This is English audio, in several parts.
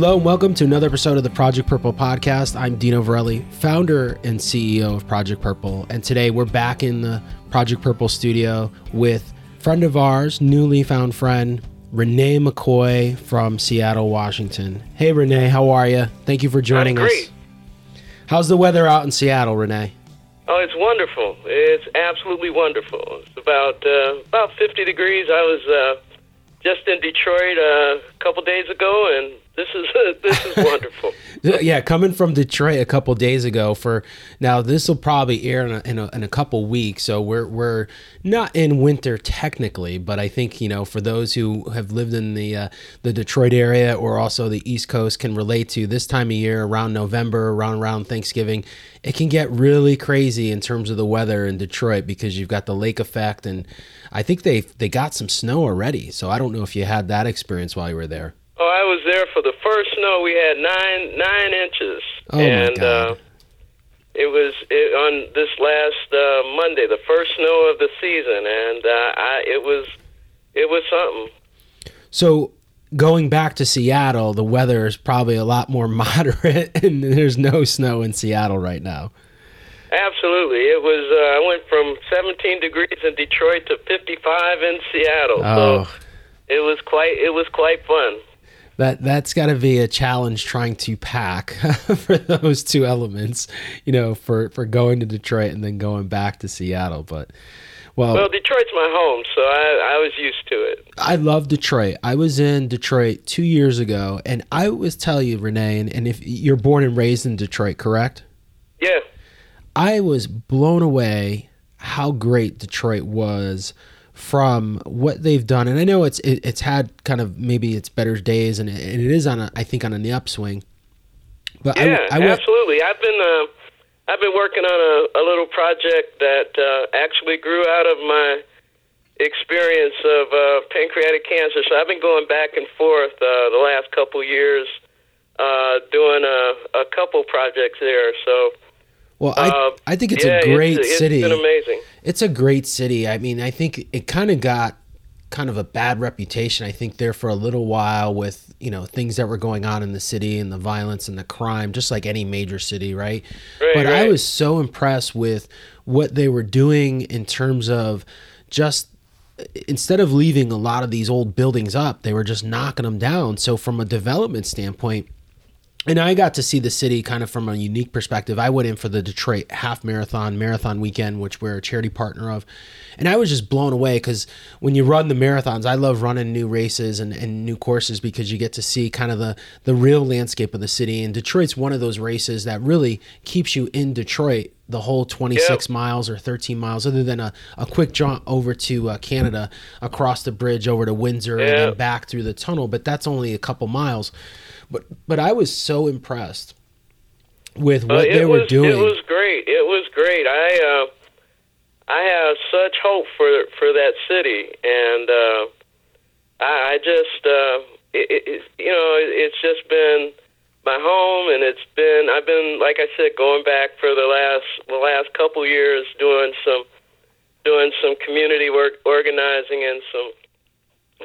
Hello and welcome to another episode of the Project Purple podcast. I'm Dino Verrelli, founder and CEO of Project Purple, and today we're back in the Project Purple studio with friend of ours, newly found friend, Renee McCoy from Seattle, Washington. Hey Renee, how are you? Thank you for joining us. How's the weather out in Seattle, Renee? Oh, it's wonderful. It's absolutely wonderful. It's about uh, about 50 degrees. I was uh, just in Detroit uh, a couple days ago, and this is this is wonderful. Yeah, coming from Detroit a couple days ago. For now, this will probably air in a, in a, in a couple weeks, so we're we're not in winter technically, but I think you know for those who have lived in the uh, the Detroit area or also the East Coast can relate to this time of year around November, around around Thanksgiving, it can get really crazy in terms of the weather in Detroit because you've got the lake effect, and I think they they got some snow already. So I don't know if you had that experience while you were there. Oh, I was there for the first snow. We had nine nine inches, Oh, and. Uh, it was it, on this last uh, Monday, the first snow of the season, and uh, I, it was it was something. So going back to Seattle, the weather is probably a lot more moderate, and there's no snow in Seattle right now. Absolutely, it was. Uh, I went from 17 degrees in Detroit to 55 in Seattle. Oh. So it was quite. It was quite fun. That that's got to be a challenge trying to pack for those two elements, you know, for for going to Detroit and then going back to Seattle. But well, Well, Detroit's my home, so I, I was used to it. I love Detroit. I was in Detroit two years ago, and I always tell you, Renee, and, and if you're born and raised in Detroit, correct? Yeah. I was blown away how great Detroit was from what they've done, and I know it's it, it's had kind of maybe its better days, and it, and it is on a I think on an upswing. But Yeah, I, I went, absolutely. I've been uh, I've been working on a, a little project that uh, actually grew out of my experience of uh, pancreatic cancer. So I've been going back and forth uh, the last couple years, uh, doing a, a couple projects there. So well, I uh, I think it's yeah, a great it's, city. It's been amazing. It's a great city. I mean, I think it kind of got kind of a bad reputation. I think there for a little while with you know things that were going on in the city and the violence and the crime, just like any major city, right? Right, but I was so impressed with what they were doing in terms of just instead of leaving a lot of these old buildings up, they were just knocking them down. So from a development standpoint, and I got to see the city kind of from a unique perspective. I went in for the Detroit Half Marathon Marathon Weekend, which we're a charity partner of, and I was just blown away because when you run the marathons, I love running new races and, and new courses because you get to see kind of the the real landscape of the city. And Detroit's one of those races that really keeps you in Detroit the whole 26 miles or 13 miles, other than a, a quick jaunt over to uh, Canada across the bridge over to Windsor and then back through the tunnel. But that's only a couple miles. But but I was so impressed with Uh, what it they were doing. It was great. It was great. I uh, I have such hope for for that city, and uh, I, I just uh, it, it, it, you know it, it's just been my home, and it's been I've been like I said going back for the last the last couple years doing some doing some community work, organizing, and some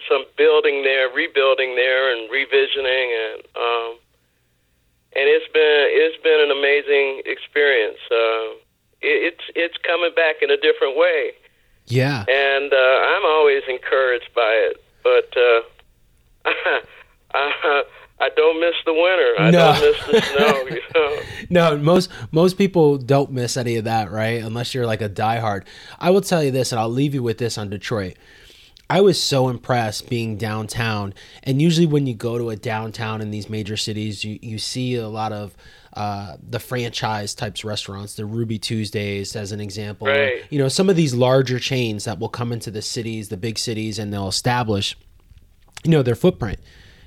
some building there, rebuilding there, and revisioning, and um, and it's been it's been an amazing experience. Uh, it, it's it's coming back in a different way, yeah. and uh, I'm always encouraged by it. But uh, I, I don't miss the winter. I No. don't miss the snow. You know. No, most most people don't miss any of that, right? Unless you're like a diehard. I will tell you this, and I'll leave you with this on Detroit. I was so impressed being downtown, and usually when you go to a downtown in these major cities, you you see a lot of uh, the franchise types restaurants, the Ruby Tuesdays, as an example. or, Right. you know, some of these larger chains that will come into the cities, the big cities, and they'll establish, you know, their footprint.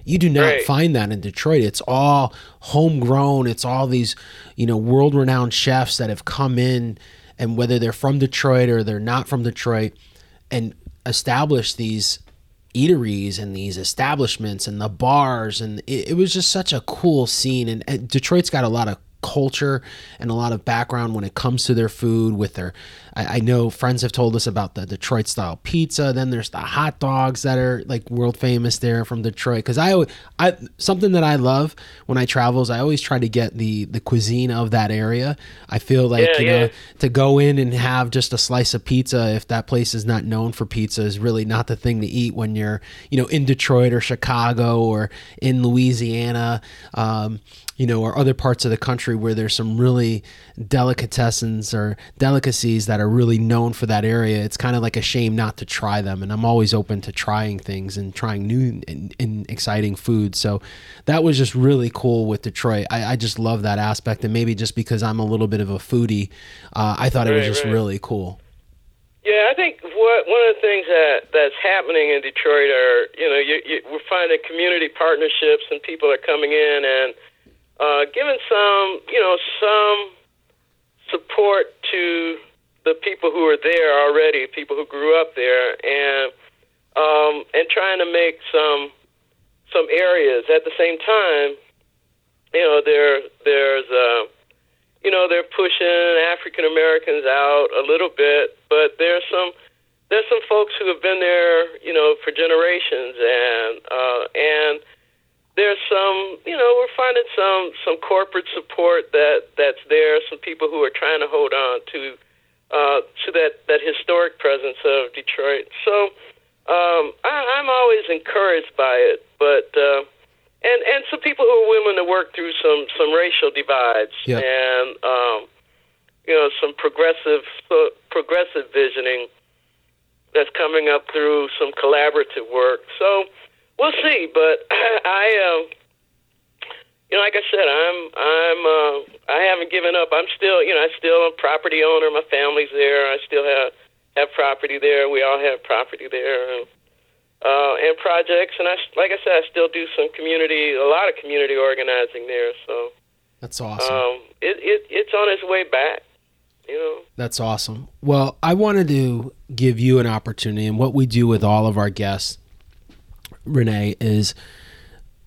You do not Right. find that in Detroit. It's all homegrown. It's all these, you know, world-renowned chefs that have come in, and whether they're from Detroit or they're not from Detroit, and established these eateries and these establishments and the bars, and it, it was just such a cool scene. And, and Detroit's got a lot of culture and a lot of background when it comes to their food with their I, I know friends have told us about the Detroit style pizza. Then there's the hot dogs that are like world famous there from Detroit. Because I, I something that I love when I travel is I always try to get the the cuisine of that area. I feel like yeah, you yeah. know to go in and have just a slice of pizza if that place is not known for pizza is really not the thing to eat when you're you know in Detroit or Chicago or in Louisiana. Um, you know, or other parts of the country where there's some really delicatessens or delicacies that are really known for that area. It's kind of like a shame not to try them. And I'm always open to trying things and trying new and, and exciting food. So that was just really cool with Detroit. I, I, just love that aspect. And maybe just because I'm a little bit of a foodie, uh, I thought right, it was just right. really cool. Yeah, I think what one of the things that that's happening in Detroit are you know you, you, we're finding community partnerships and people are coming in and uh, giving some, you know, some support to the people who are there already, people who grew up there, and um, and trying to make some some areas at the same time. You know, there there's uh, you know they're pushing African Americans out a little bit, but there's some there's some folks who have been there, you know, for generations, and uh, and there's some, you know, we're finding some some corporate support that that's there. Some people who are trying to hold on to uh, to that that historic presence of Detroit. So um, I, I'm always encouraged by it, but uh, and and some people who are willing to work through some some racial divides yeah. and um, you know some progressive so progressive visioning that's coming up through some collaborative work. So We'll see, but I, um, you know, like I said, I'm, I'm, uh, I haven't given up. I'm still, you know, I still a property owner. My family's there. I still have have property there. We all have property there, and, uh, and projects. And I, like I said, I still do some community, a lot of community organizing there. So that's awesome. Um, it, it it's on its way back. You know. That's awesome. Well, I wanted to give you an opportunity, and what we do with all of our guests Renee, is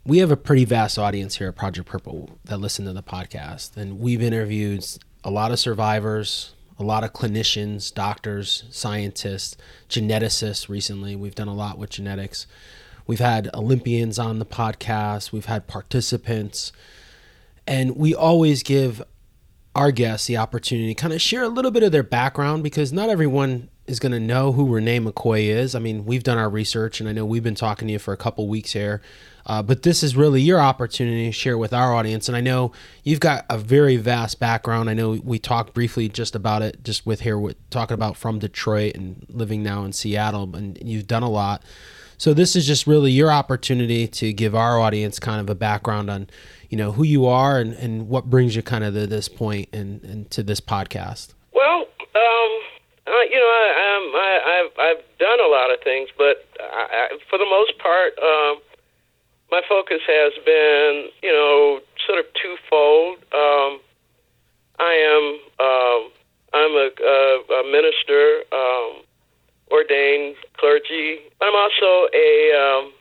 we have a pretty vast audience here at Project Purple that listen to the podcast, and we've interviewed a lot of survivors, a lot of clinicians, doctors, scientists, geneticists recently. We've done a lot with genetics. We've had Olympians on the podcast, we've had participants, and we always give our guests the opportunity to kind of share a little bit of their background because not everyone is going to know who Renee McCoy is. I mean, we've done our research, and I know we've been talking to you for a couple weeks here. Uh, but this is really your opportunity to share with our audience. And I know you've got a very vast background. I know we talked briefly just about it, just with here, with talking about from Detroit and living now in Seattle, and you've done a lot. So this is just really your opportunity to give our audience kind of a background on, you know, who you are and, and what brings you kind of to this point and, and to this podcast. Well, um, uh, you know, I, um, I, I've I've done a lot of things, but I, I, for the most part, um, my focus has been, you know, sort of twofold. Um, I am um, I'm a, a, a minister, um, ordained clergy. But I'm also a um,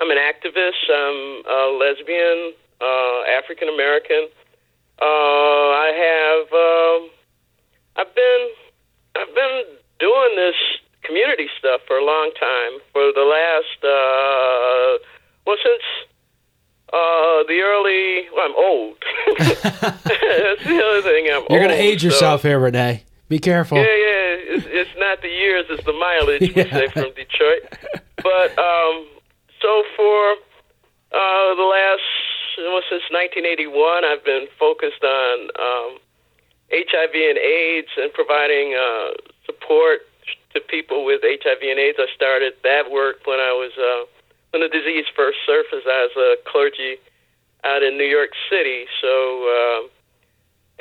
I'm an activist. I'm a lesbian, uh, African American. Uh, I have um, I've been I've been doing this community stuff for a long time. For the last, uh, well, since uh, the early. Well, I'm old. That's the other thing. I'm You're going to age yourself here, Renee. Be careful. Yeah, yeah. It's, it's not the years; it's the mileage. yeah. We say from Detroit. But um, so for uh, the last well, since 1981, I've been focused on um, HIV and AIDS and providing uh, support to people with HIV and AIDS. I started that work when I was uh, when the disease first surfaced as a clergy out in New York City. So, uh,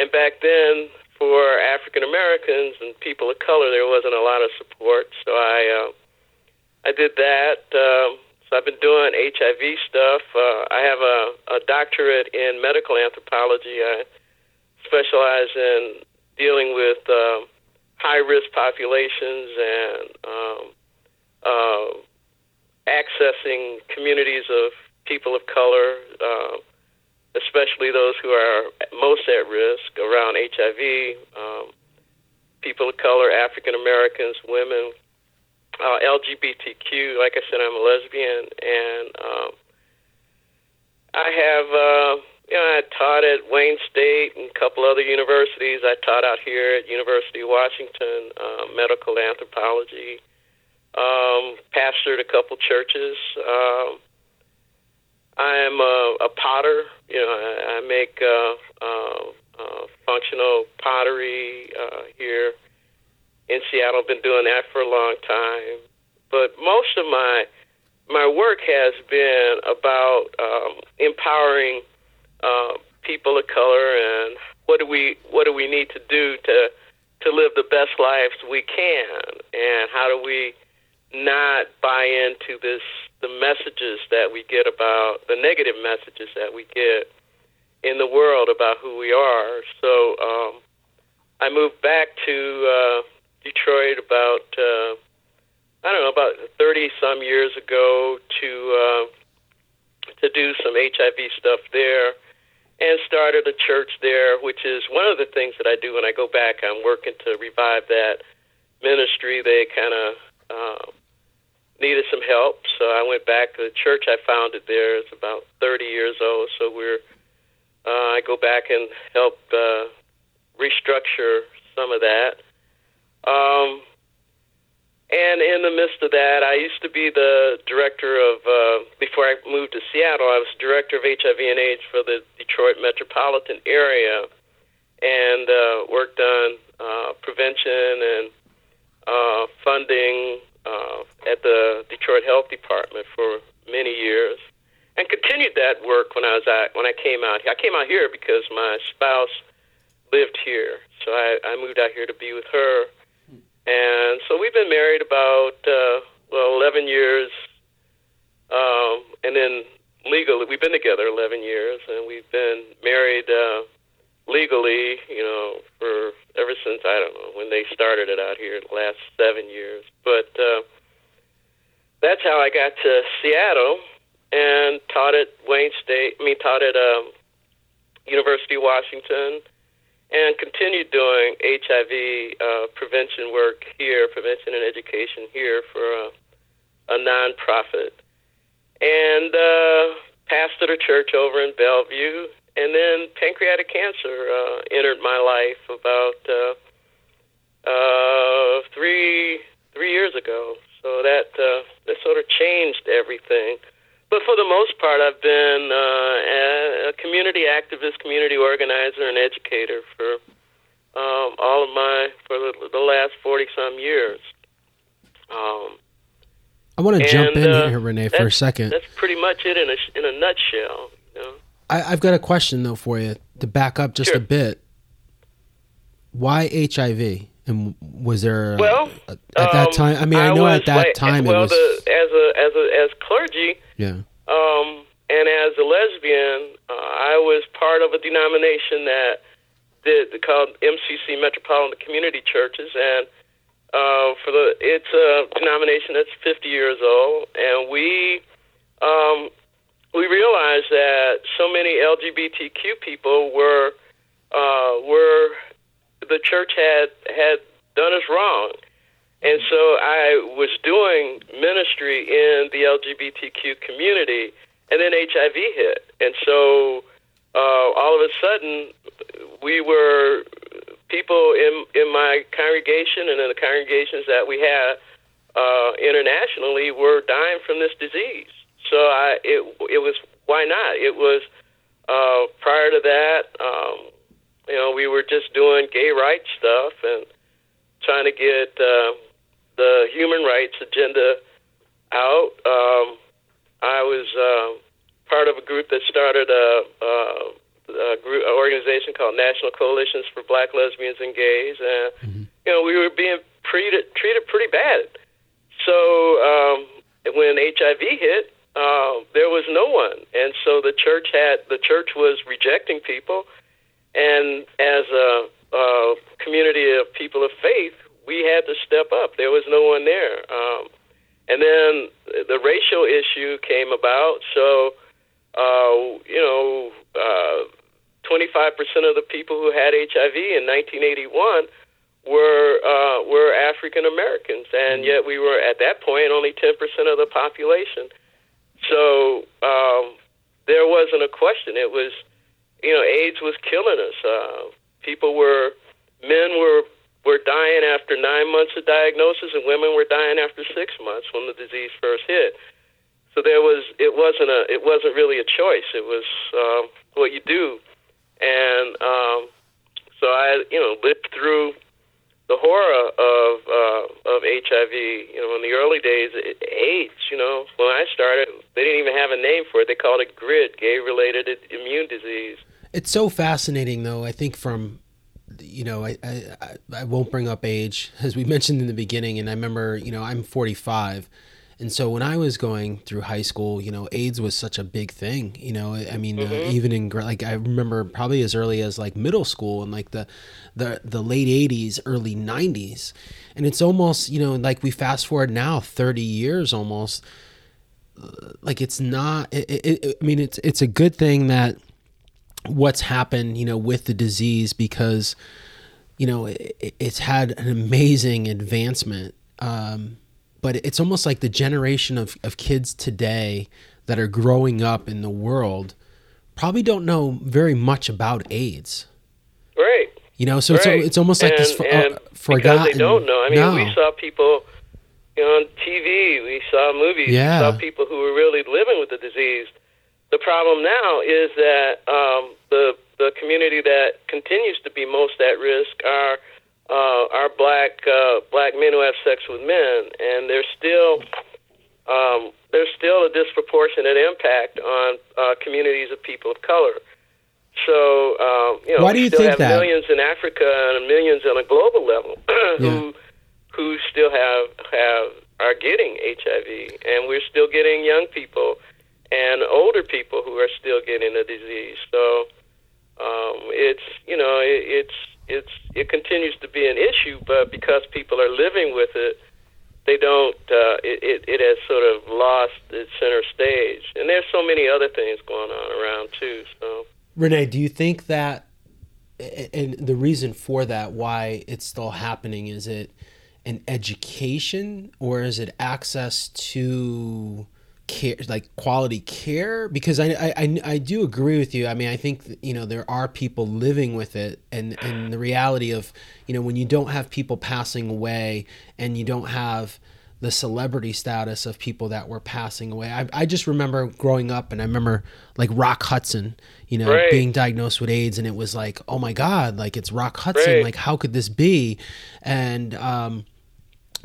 and back then for African Americans and people of color, there wasn't a lot of support. So I uh, I did that. Um, so I've been doing HIV stuff. Uh, I have a, a doctorate in medical anthropology. I specialize in dealing with um, high risk populations and um, uh, accessing communities of people of color, uh, especially those who are most at risk around HIV, um, people of color, African Americans, women, uh, LGBTQ. Like I said, I'm a lesbian, and um, I have. Uh, you know, I taught at Wayne State and a couple other universities. I taught out here at University of Washington, uh, medical anthropology. Um, pastored a couple churches. Um, I'm a, a potter. You know, I, I make uh, uh, uh, functional pottery uh, here in Seattle. Been doing that for a long time. But most of my my work has been about um, empowering uh, people of color and what do we what do we need to do to to live the best lives we can and how do we not buy into this the messages that we get about the negative messages that we get in the world about who we are. So um, I moved back to uh, Detroit about uh, I don't know about thirty some years ago to uh, to do some HIV stuff there, and started a church there, which is one of the things that I do when I go back. I'm working to revive that ministry. They kind of uh, needed some help, so I went back. To the church I founded there is about 30 years old, so we're uh, I go back and help uh, restructure some of that. Um, and in the midst of that, I used to be the director of, uh, before I moved to Seattle, I was director of HIV and AIDS for the Detroit metropolitan area and uh, worked on uh, prevention and uh, funding uh, at the Detroit Health Department for many years, and continued that work when I was at, when I came out here. I came out here because my spouse lived here, so I, I moved out here to be with her, and so we've been married about uh, well 11 years, um, and then legally we've been together 11 years, and we've been married. Uh, legally, you know, for ever since I don't know when they started it out here, the last seven years. But uh, that's how I got to Seattle and taught at Wayne State. I mean, taught at um, University of Washington, and continued doing HIV uh, prevention work here, prevention and education here for a, a nonprofit, and uh, pastored a church over in Bellevue and then pancreatic cancer uh, entered my life about uh, uh, three three years ago. So that uh, that sort of changed everything. But for the most part, I've been uh, community activist, community organizer, and educator for um, all of my for the, the last forty some years. Um, I want to jump in uh, here, Renee, for a second. That's pretty much it in a in a nutshell. You know? I, have got a question though for you to back up just sure. a bit. Why HIV? And was there well at that um, time? I mean, I, I know was at that like, time well, it was the, as a as a as clergy. Yeah. Um, and as a lesbian, uh, I was part of a denomination that did called MCC Metropolitan Community Churches, and uh, for the it's a denomination that's 50 years old, and we um, we realized that so many LGBTQ people were uh, were the church had had done us wrong, and so I was doing ministry in the LGBTQ community, and then HIV hit, and so uh, all of a sudden we were people in in my congregation and in the congregations that we had uh, internationally were dying from this disease. So I it it was why not? It was uh, prior to that. Um, you know, we were just doing gay rights stuff and trying to get uh, the human rights agenda out. Um, I was uh, part of a group that started a, a, a group, an organization called National Coalitions for Black Lesbians and Gays, and mm-hmm. you know, we were being treated treated pretty bad. So um, when HIV hit, uh, there was no one, and so the church had the church was rejecting people, and as a, a community of people of faith, we had to step up. There was no one there, um, and then the racial issue came about. So uh, you know, uh, 25% of the people who had HIV in 1981 were uh, were African Americans, and yet we were at that point only 10% of the population. So um, there wasn't a question. It was, you know, AIDS was killing us. Uh, people were, men were were dying after nine months of diagnosis, and women were dying after six months when the disease first hit. So there was, it wasn't a, it wasn't really a choice. It was um, what you do, and um, so I, you know, lived through the horror of uh, of HIV. You know, in the early days, AIDS. You know, when I started, they didn't even have a name for it. They called it GRID, gay-related immune disease. It's so fascinating, though. I think from you know, I, I I won't bring up age as we mentioned in the beginning, and I remember, you know, I'm 45, and so when I was going through high school, you know, AIDS was such a big thing. You know, I mean, uh, mm-hmm. uh, even in like I remember probably as early as like middle school and like the the the late 80s, early 90s, and it's almost you know like we fast forward now 30 years almost. Uh, like it's not. It, it, I mean, it's it's a good thing that what's happened, you know, with the disease because you know it, it's had an amazing advancement. Um, but it's almost like the generation of, of kids today that are growing up in the world probably don't know very much about AIDS. Right. You know, so right. it's it's almost like and, this for, and uh, forgotten. Because they don't know. I mean, no. we saw people you know, on TV, we saw movies, yeah. we saw people who were really living with the disease. The problem now is that um, the the community that continues to be most at risk are uh, are black uh, black men who have sex with men, and there's still um, there's still a disproportionate impact on uh, communities of people of color. So um, you know, why do you we still think have that? millions in Africa and millions on a global level who yeah. who still have have are getting HIV, and we're still getting young people and older people who are still getting the disease. So um, it's you know it, it's it's it continues to be an issue, but because people are living with it, they don't. Uh, it, it it has sort of lost its center stage, and there's so many other things going on around too. So, Renee, do you think that, and the reason for that, why it's still happening, is it an education or is it access to care like quality care? Because I, I i do agree with you. I mean i think you know there are people living with it and and the reality of you know when you don't have people passing away and you don't have the celebrity status of people that were passing away. I, I just remember growing up and i remember like rock hudson you know right. being diagnosed with aids and it was like oh my god like it's rock hudson. Right. like how could this be? And um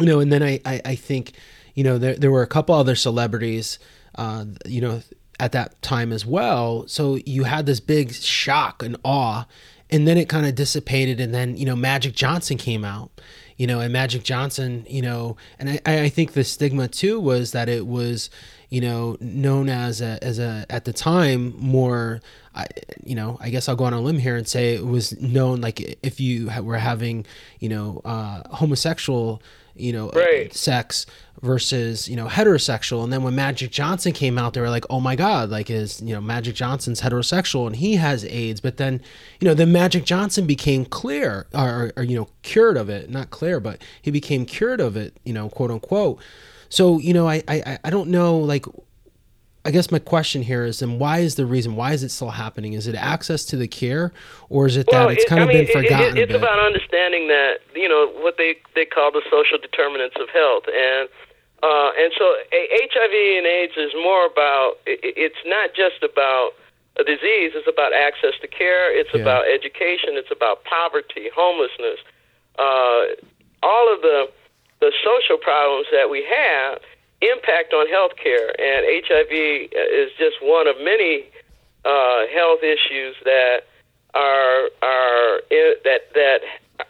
you know and then i i, I think you know, there, there were a couple other celebrities, uh, you know, at that time as well. So you had this big shock and awe, and then it kind of dissipated. And then, you know, Magic Johnson came out, you know, and Magic Johnson, you know, and I, I think the stigma too was that it was, you know, known as a, as a, at the time, more, I, you know, I guess I'll go on a limb here and say it was known like if you were having, you know, uh, homosexual, you know, right. sex versus, you know, heterosexual. And then when Magic Johnson came out, they were like, oh my God, like is, you know, Magic Johnson's heterosexual and he has AIDS. But then, you know, then Magic Johnson became clear or, or, you know, cured of it, not clear, but he became cured of it, you know, quote unquote. So, you know, I, I, I don't know, like, I guess my question here is then why is the reason why is it still happening? Is it access to the care, or is it well, that it's kind it, of I mean, been forgotten? It, it's about understanding that you know what they they call the social determinants of health, and uh, and so HIV and AIDS is more about. It, it's not just about a disease. It's about access to care. It's yeah. about education. It's about poverty, homelessness, uh, all of the the social problems that we have impact on health care, and HIV is just one of many uh, health issues that are are that that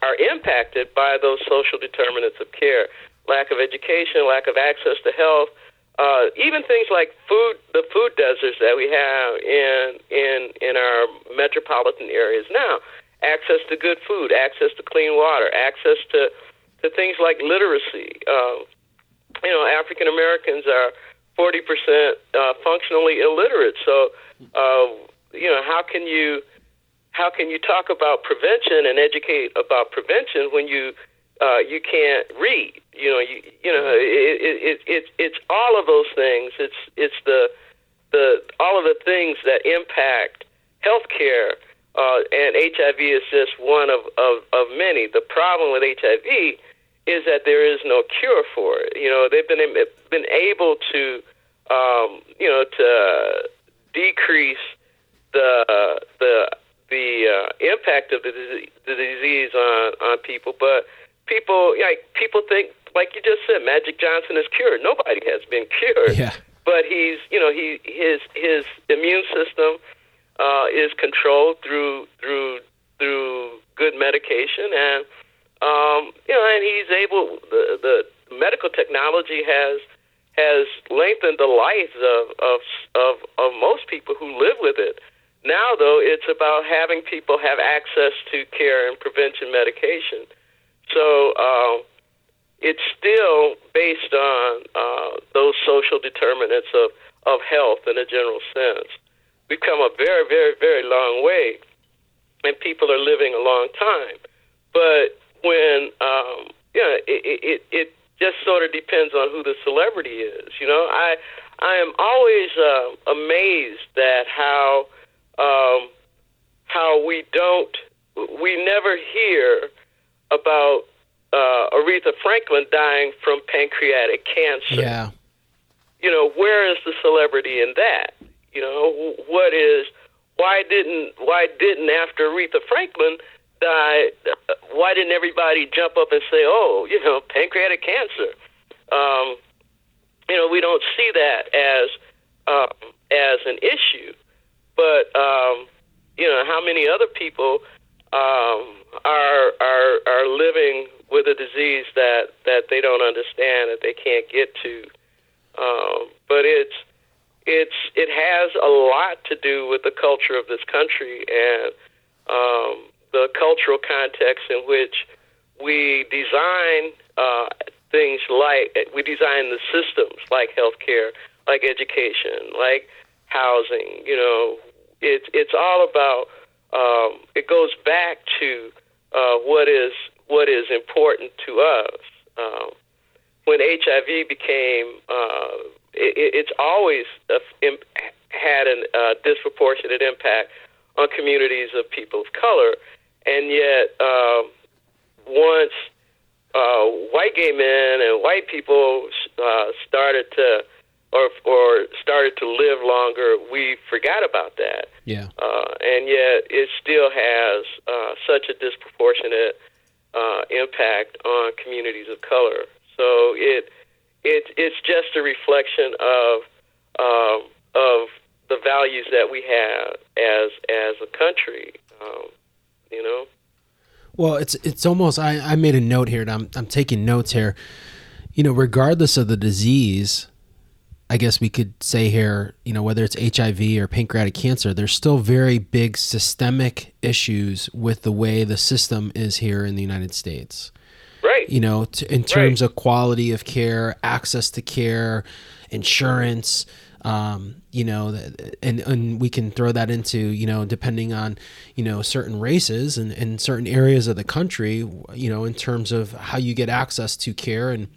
are impacted by those social determinants of care: lack of education, lack of access to health, uh, even things like food, the food deserts that we have in in in our metropolitan areas now. Access to good food, access to clean water, access to to things like literacy. Uh, you know, African Americans are 40% uh, functionally illiterate. So, uh, you know, how can you how can you talk about prevention and educate about prevention when you uh, you can't read? You know, you you know, it, it, it, it, it's all of those things. It's it's the the all of the things that impact healthcare. Uh, and HIV is just one of, of, of many. The problem with HIV is that there is no cure for it. You know, they've been been able to, um, you know, to decrease the the the uh, impact of the, the disease on on people, but people like people think like you just said, Magic Johnson is cured. Nobody has been cured. Yeah. But he's you know he his his immune system uh, is controlled through through through good medication and um, you know and he's able the the medical technology has has lengthened the lives of of of, of most people who live with it. Now, though, it's about having people have access to care and prevention medication. So um, it's still based on uh, those social determinants of, of health in a general sense. We've come a very, very, very long way, and people are living a long time. But when, um, know, it, it, it just sort of depends on who the celebrity is. You know, I, I am always uh, amazed at how um, how we don't, we never hear about uh, Aretha Franklin dying from pancreatic cancer. Yeah. You know, where is the celebrity in that? You know, what is, why didn't, why didn't after Aretha Franklin die, why didn't everybody jump up and say, oh, you know, pancreatic cancer? Um, you know, we don't see that as, um, as an issue. But um, you know, how many other people um, are are are living with a disease that that they don't understand that they can't get to? Um, but it's it's it has a lot to do with the culture of this country and um, the cultural context in which we design uh, things like we design the systems like healthcare, like education, like housing. You know, it's it's all about. Um, it goes back to uh, what is what is important to us. Um, when HIV became, uh, it, it's always uh, had a uh, disproportionate impact on communities of people of color, and yet um, once uh, white gay men and white people started to or or started to live longer, we forgot about that. Yeah. Uh, and yet, it still has uh, such a disproportionate uh, impact on communities of color. So it it it's just a reflection of um, of the values that we have as as a country. Um, you know. Well, it's it's almost. I, I made a note here, and I'm I'm taking notes here. You know, regardless of the disease, I guess we could say here, you know, whether it's HIV or pancreatic cancer, there's still very big systemic issues with the way the system is here in the United States. Right. You know, t- in terms right. of quality of care, access to care, insurance, um, you know, and, and we can throw that into, you know, depending on, you know, certain races and, and certain areas of the country, you know, in terms of how you get access to care and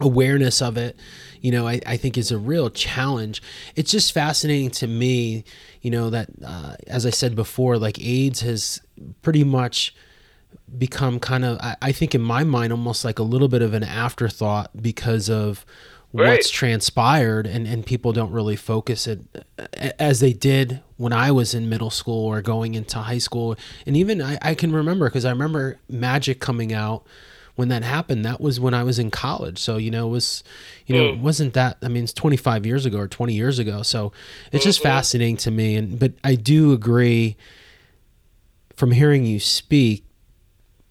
awareness of it you know, I, I think is a real challenge. It's just fascinating to me, you know, that uh, as I said before, like AIDS has pretty much become kind of, I, I think in my mind, almost like a little bit of an afterthought because of right. what's transpired and, and people don't really focus it as they did when I was in middle school or going into high school. And even I, I can remember because I remember Magic coming out when that happened, that was when I was in college. So, you know, it was, you know, mm. it wasn't that, I mean, it's 25 years ago or 20 years ago. So it's mm-hmm. just fascinating to me. And, but I do agree from hearing you speak,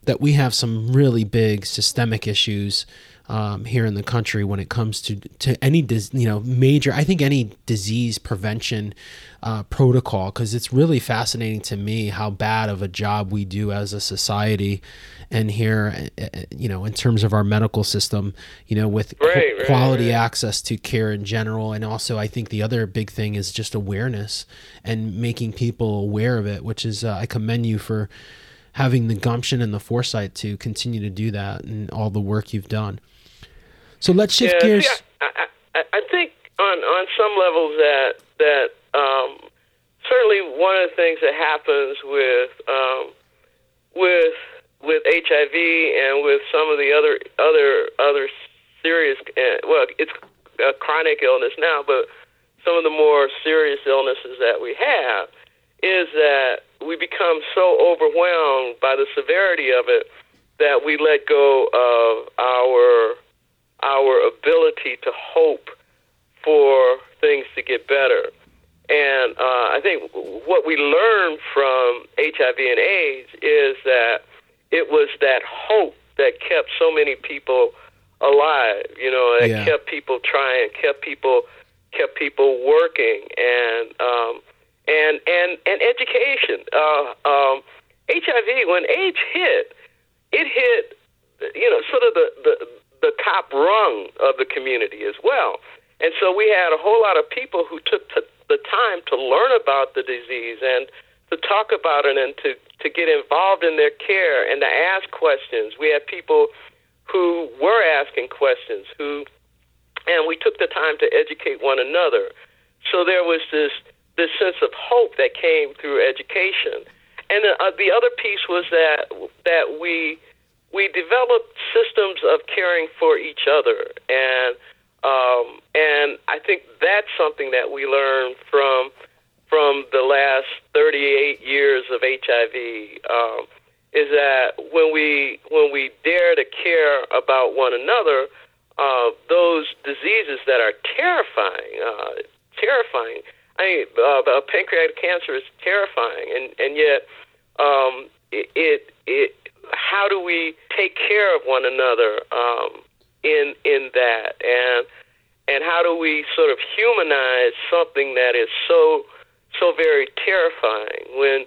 that we have some really big systemic issues um, here in the country when it comes to to any dis, you know major. I think any disease prevention uh, protocol because it's really fascinating to me how bad of a job we do as a society and here uh, uh, you know in terms of our medical system you know with right, qu- quality right, right. access to care in general and also i think the other big thing is just awareness and making people aware of it which is uh, i commend you for having the gumption and the foresight to continue to do that and all the work you've done so let's shift yeah, gears. See, I, I, I think on on some levels that that um, certainly one of the things that happens with um, with with HIV and with some of the other other other serious uh, well it's a chronic illness now but some of the more serious illnesses that we have is that we become so overwhelmed by the severity of it that we let go of our our ability to hope for things to get better. And uh, I think what we learned from HIV and AIDS is that it was that hope that kept so many people alive. You know, that Yeah. kept people trying, kept people kept people working, and um, and and and education. Uh, um, HIV when AIDS hit, it hit you know sort of the the the top rung of the community as well. And so we had a whole lot of people who took t- the time to learn about the disease and to talk about it and to, to get involved in their care and to ask questions. We had people who were asking questions who and we took the time to educate one another. So there was this this sense of hope that came through education. And the, uh, the other piece was that that we we developed systems of caring for each other, and um, and I think that's something that we learned from from the last 38 years of HIV. Um, is that when we when we dare to care about one another, uh, those diseases that are terrifying, uh, terrifying. I mean, uh, pancreatic cancer is terrifying, and and yet um, it, it it how do we take care of one another um, in in that? And and how do we sort of humanize something that is so so very terrifying? When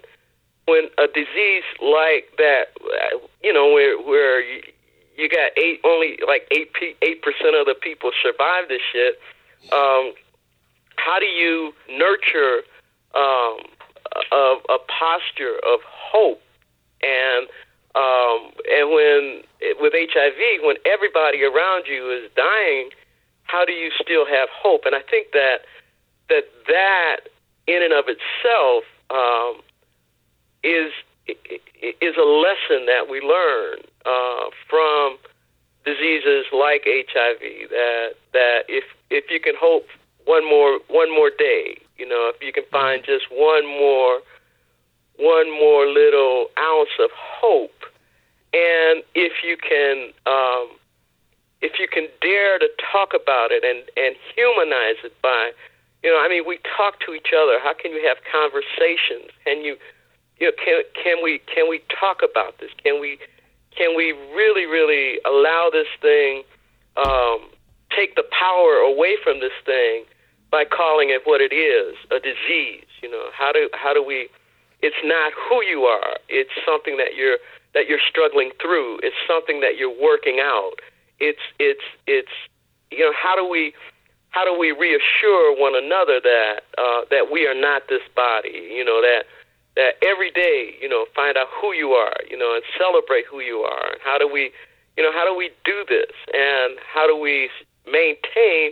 when a disease like that you know where where you, you got eight only like eight eight percent of the people survive this shit um, how do you nurture um, a, a posture of hope and um, and when with HIV, when everybody around you is dying, how do you still have hope? And I think that that that in and of itself um, is is a lesson that we learn uh, from diseases like HIV. That that if if you can hope one more one more day, you know, if you can find just one more one more little ounce of hope, and if you can um, if you can dare to talk about it and and humanize it by you know I mean we talk to each other. How can you have conversations? Can you you know can can we can we talk about this? Can we can we really really allow this thing um, take the power away from this thing by calling it what it is a disease? You know how do how do we it's not who you are. It's something that you're that you're struggling through. It's something that you're working out. It's it's it's you know how do we how do we reassure one another that uh, that we are not this body? You know that that every day you know find out who you are you know and celebrate who you are. And how do we you know how do we do this? And how do we maintain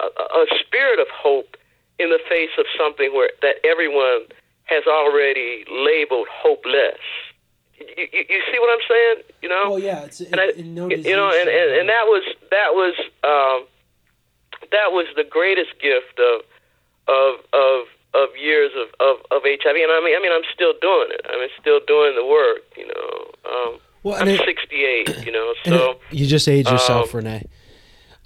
a, a spirit of hope in the face of something where that everyone has already labeled hopeless you, you, you see what I'm saying? You know? Well, yeah, it's and I, in no you know, and, and and that was that was um, that was the greatest gift of of of of years of, of, of HIV, and I mean, I mean, I'm still doing it. I'm still doing the work. You know, um, Well, I'm it- 68. You know, so it- you just age yourself, um, Renee.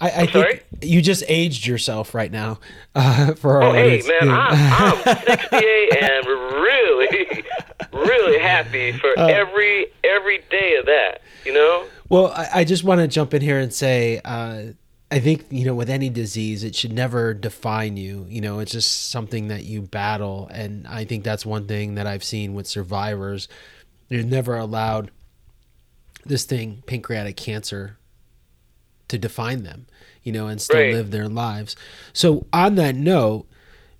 I, I think you just aged yourself right now. Uh, for our Oh, hey, man, I'm, I'm 68 and really, really happy for Uh. every every day of that. You know? Well, I, I just want to jump in here and say, uh, I think you know, with any disease, it should never define you. You know, it's just something that you battle, and I think that's one thing that I've seen with survivors. They're never allowed this thing, pancreatic cancer, to define them. You know, and still Right. live their lives. So, on that note,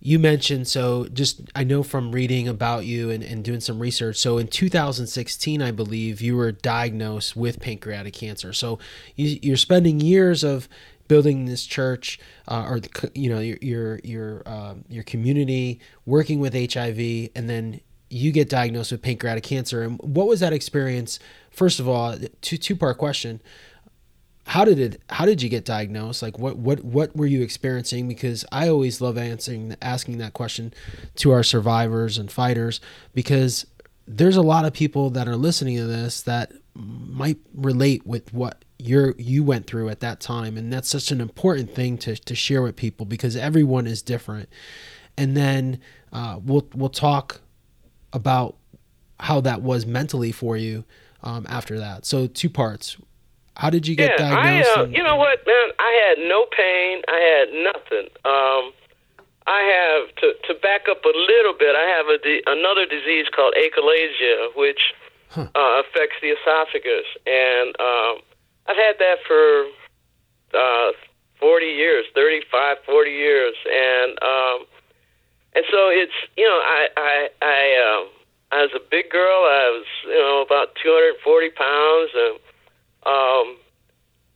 you mentioned so just i know from reading about you and, and doing some research so in 2016 i believe you were diagnosed with pancreatic cancer so you, you're spending years of building this church uh, or the you know your your your, um, your community working with hiv and then you get diagnosed with pancreatic cancer and what was that experience first of all two two part question how did it how did you get diagnosed? Like what what what were you experiencing? Because i always love answering asking that question to our survivors and fighters because there's a lot of people that are listening to this that might relate with what you're you went through at that time. And that's such an important thing to, to share with people because everyone is different. And then uh, we'll we'll talk about how that was mentally for you um, after that. So two parts how did you get yeah, diagnosed? I, uh, you know what, man? I had no pain. I had nothing. Um, I have to to back up a little bit. I have a di- another disease called achalasia, which Huh. uh, affects the esophagus, and um, I've had that for uh, 40 years, 35, 40 years, and um, and so it's you know I I I um, I was a big girl. I was you know about 240 pounds, and um,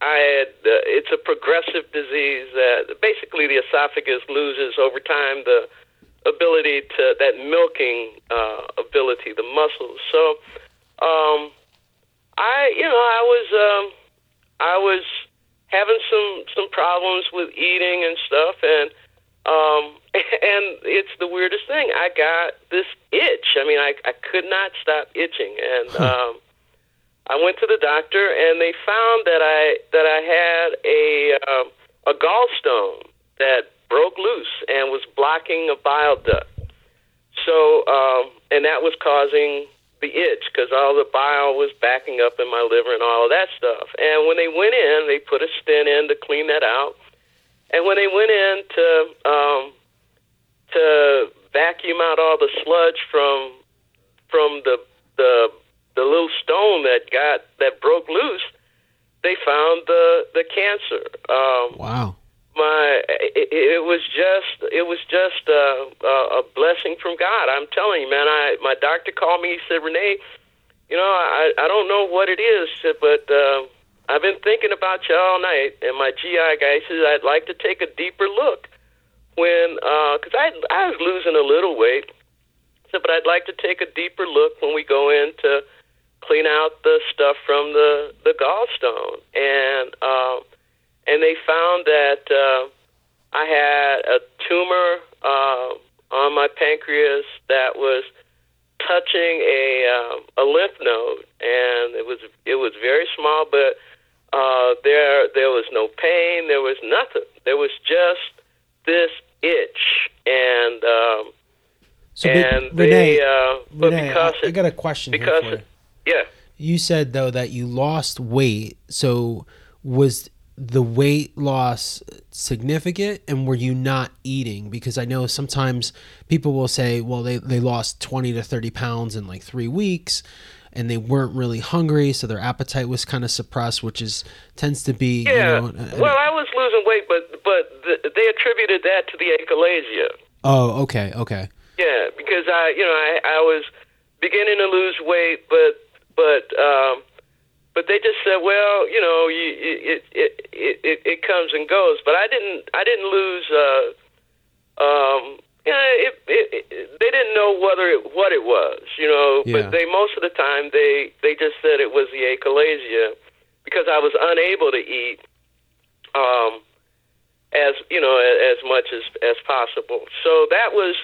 I had uh, it's a progressive disease that basically the esophagus loses over time the ability to that milking uh, ability, the muscles. So um, I you know I was um, I was having some some problems with eating and stuff and um and it's the weirdest thing. I got this itch. I mean i i could not stop itching and um i went to the doctor and they found that i that i had a um a gallstone that broke loose and was blocking a bile duct so um and that was causing the itch because all the bile was backing up in my liver and all of that stuff. And when they went in, they put a stent in to clean that out. And when they went in to um, to vacuum out all the sludge from from the the the little stone that got that broke loose, they found the the cancer. Um, wow. my it, it was just it was just a, a, blessing from God. I'm telling you, man. I my doctor called me. He said, Renee, you know, I I don't know what it is, but uh, I've been thinking about you all night. And my GI guy says I'd like to take a deeper look when because I I was losing a little weight. So, but I'd like to take a deeper look when we go in to clean out the stuff from the the gallstone and. Um, and they found that uh, I had a tumor uh, on my pancreas that was touching a uh, a lymph node, and it was it was very small, but uh, there there was no pain, there was nothing, there was just this itch, and um, So, and Renee, they uh, but Renee, because I, I got a question because here for it, you. Yeah. You said though that you lost weight. So was the weight loss significant and were you not eating because i know sometimes people will say well they, they lost 20 to 30 pounds in like three weeks and they weren't really hungry so their appetite was kind of suppressed which is tends to be Yeah. you know uh, well, I was losing weight, but but th- they attributed that to the achalasia. oh okay okay Yeah, because I, you know, I, I was beginning to lose weight, but but um, but they just said, well, you know, you, you, it, it it it it comes and goes. But I didn't I didn't lose. Uh, um, yeah, it, it, it, they didn't know whether it, what it was, you know. Yeah. But they most of the time they they just said it was the achalasia because I was unable to eat. Um, as you know, as much as as possible. So that was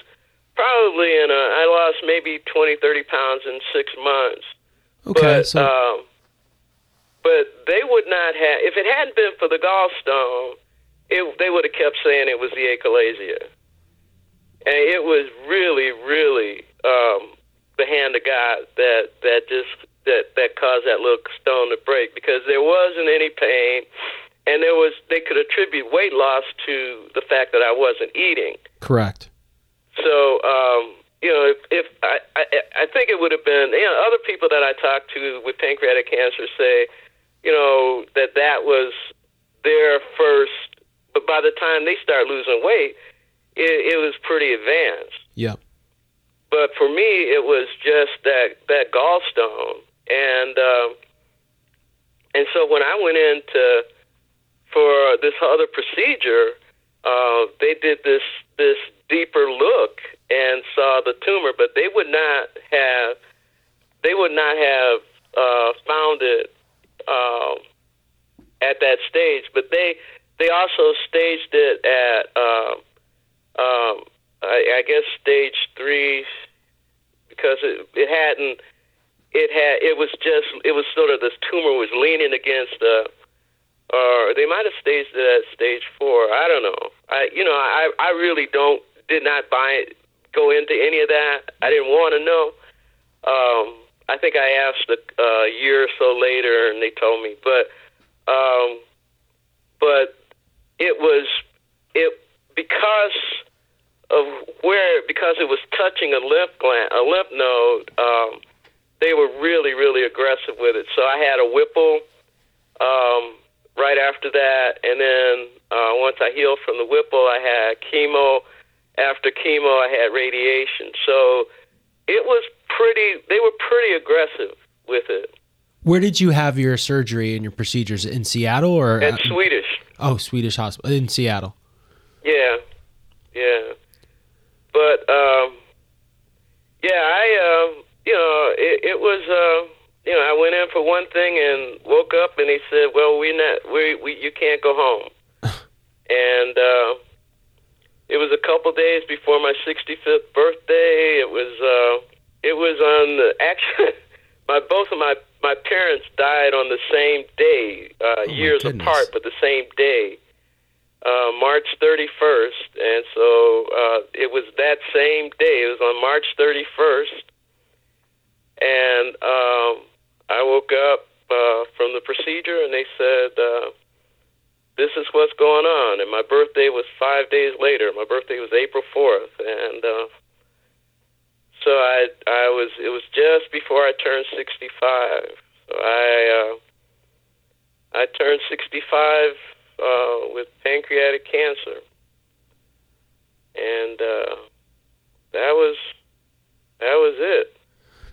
probably in a. I lost maybe twenty, thirty pounds in six months. Okay but so um, but they would not have if it hadn't been for the gallstone, it, they would have kept saying it was the achalasia, and it was really, really um, the hand of God that that just that that caused that little stone to break because there wasn't any pain, and there was they could attribute weight loss to the fact that I wasn't eating. Correct. So, um, you know, if, if I, I, I think it would have been, you know, other people that I talked to with pancreatic cancer say, you know, that that was their first, but by the time they start losing weight, it, it was pretty advanced. Yep. But for me, it was just that that gallstone, and um, and so when I went in to for this other procedure, uh, they did this this deeper look and saw the tumor, but they would not have they would not have uh, found it um, at that stage. But they they also staged it at um, um, I, I guess stage three because it, it hadn't it had it was just it was sort of this tumor was leaning against the or they might have staged it at stage four. I don't know. I you know I I really don't did not buy go into any of that. I didn't want to know. Um, I think I asked a, a year or so later, and they told me. But um, but it was it because of where because it was touching a lymph gland, a lymph node. Um, they were really really aggressive with it. So I had a Whipple um, right after that, and then uh, once I healed from the Whipple, I had chemo after chemo, I had radiation. So it was pretty. They were pretty aggressive with it. Where did you have your surgery and your procedures in Seattle or at uh, Swedish? Oh, Swedish hospital in Seattle. Yeah, yeah, but um, yeah, I uh, you know it, it was uh, you know I went in for one thing and woke up and he said, well we not we, we you can't go home, and. Uh, it was a couple days before my 65th birthday. It was uh, it was on the actually my both of my my parents died on the same day, uh, oh years apart, but the same day, uh, March 31st, and so uh, it was that same day. It was on March 31st, and um, I woke up uh, from the procedure, and they said. Uh, is what's going on. And my birthday was five days later. My birthday was April 4th. And uh, so I, I was, it was just before I turned 65. So I, uh, I turned 65 uh, with pancreatic cancer. And uh, that was, that was it.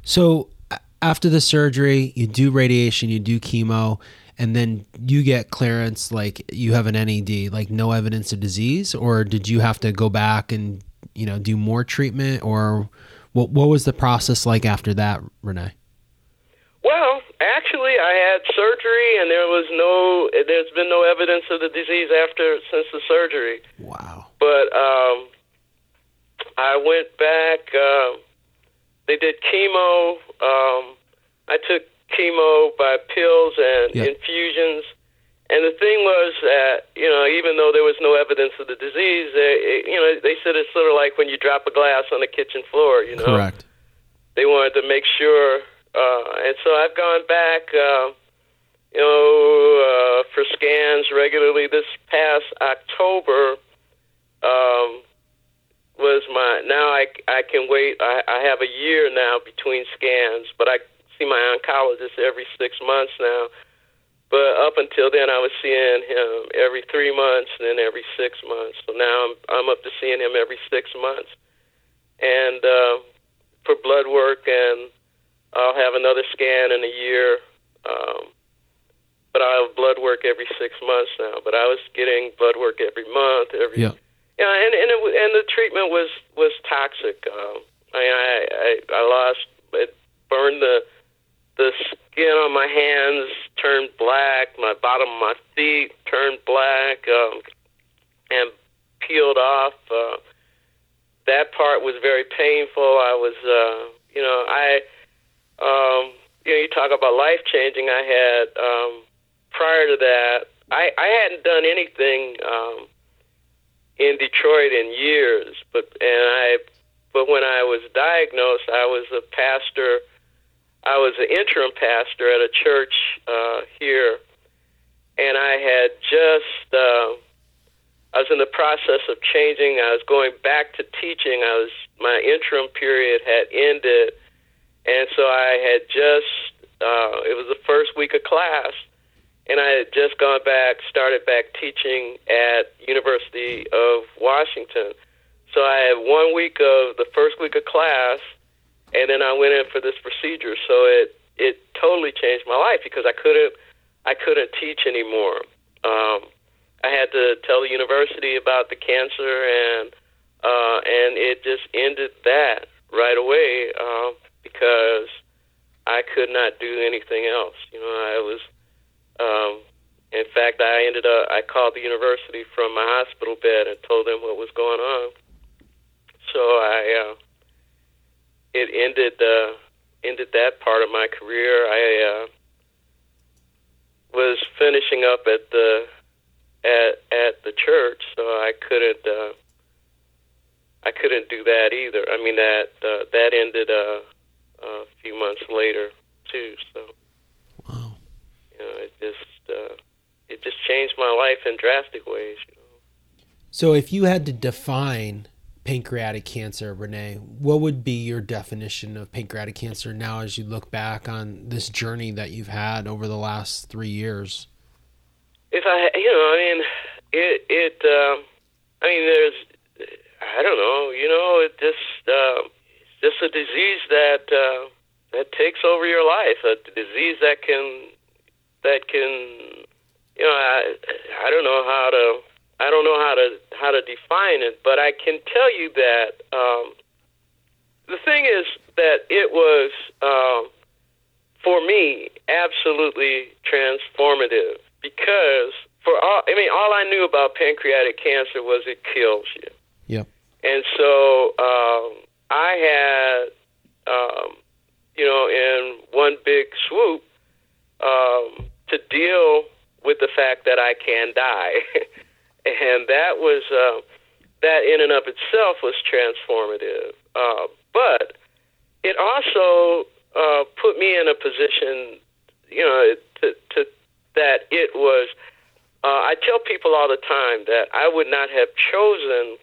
So after the surgery, you do radiation, you do chemo and then you get clearance like you have an NED, like no evidence of disease, or did you have to go back and you know do more treatment, or what? What was the process like after that, Renee? Well, actually, I had surgery, and there was no. There's been no evidence of the disease after since the surgery. Wow. But um, I went back. Uh, they did chemo. Um, I took chemo by pills and yep. infusions. And the thing was that you know, even though there was no evidence of the disease, they, you know, they said it's sort of like when you drop a glass on the kitchen floor. You know, correct. They wanted to make sure, uh, and so I've gone back, uh, you know, uh, for scans regularly. This past October um, was my. Now I I can wait. I, I have a year now between scans, but I see my oncologist every six months now. But up until then, I was seeing him every three months and then every six months. So now I'm I'm up to seeing him every six months, and uh, for blood work, and I'll have another scan in a year. Um, but I have blood work every six months now. But I was getting blood work every month, every yeah. Yeah, and and it, and the treatment was was toxic. Um, I I, I lost it burned the the skin on my hands turned black, my bottom of my feet turned black, um, and peeled off. Uh, that part was very painful. I was, uh, you know, I, um, you know, you talk about life changing. I had um, prior to that, I, I hadn't done anything um, in Detroit in years, but and I, but when I was diagnosed, I was a pastor. I was an interim pastor at a church uh, here, and I had just. Uh, I was in the process of changing. I was going back to teaching. I was my interim period had ended, and so I had just. Uh, it was the first week of class, and I had just gone back, started back teaching at University of Washington. So I had one week of the first week of class, and then I went in for this procedure. So it it totally changed my life because I couldn't I couldn't teach anymore. Um, I had to tell the university about the cancer, and uh, and it just ended that right away uh, because I could not do anything else. You know, I was um, in fact, I ended up, I called the university from my hospital bed and told them what was going on. So I, uh, it ended, uh, ended that part of my career. I, uh, was finishing up at the, at, at the church, so I couldn't, uh, I couldn't do that either. I mean, that, uh, that ended, uh, a few months later too, so wow, you know, it just uh, it just changed my life in drastic ways. You know? So, if you had to define pancreatic cancer, Renee, what would be your definition of pancreatic cancer now as you look back on this journey that you've had over the last three years? If I, you know, I mean, it, it, um, I mean, there's, I don't know, you know, it just, uh, just a disease that uh, that takes over your life, a disease that can that can, you know, I, I don't know how to, I don't know how to how to define it, but I can tell you that um, the thing is that it was um, for me absolutely transformative because for all, I mean, all I knew about pancreatic cancer was it kills you. Yep. And so um, I had, um, you know, in one big swoop, um, to deal with the fact that I can die, and that was uh, that in and of itself was transformative. Uh, but it also uh, put me in a position, you know, to, to that it was. Uh, I tell people all the time that I would not have chosen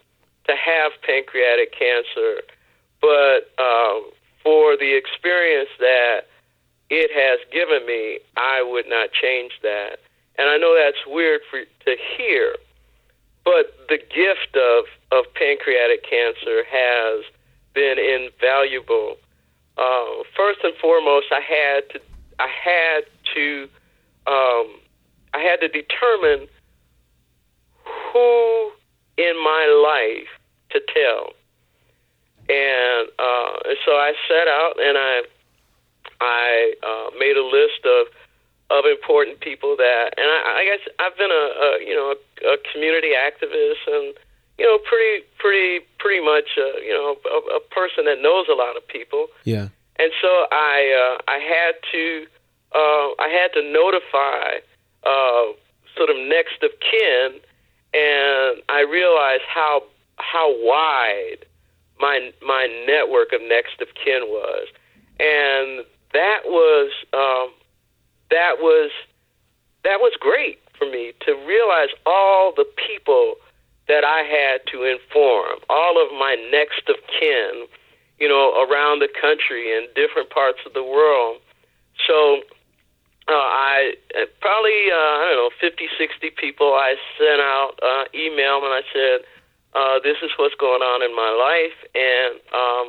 to have pancreatic cancer, but uh, for the experience that it has given me, I would not change that. And I know that's weird for to hear, but the gift of of pancreatic cancer has been invaluable. Uh, first and foremost, I had to I had to um, I had to determine who in my life to tell, and uh, so I set out and I I uh, made a list of of important people that, and I, I guess I've been a, a you know a, a community activist and you know pretty pretty pretty much a, you know a, a person that knows a lot of people. Yeah. And so I uh, I had to uh, I had to notify uh, sort of next of kin, and I realized how how wide my my network of next of kin was, and that was um, that was that was great for me to realize all the people that I had to inform, all of my next of kin, you know, around the country and different parts of the world. So uh, I uh, probably uh, I don't know 50, 60 people. I sent out uh, email and I said, uh, "This is what's going on in my life," and um,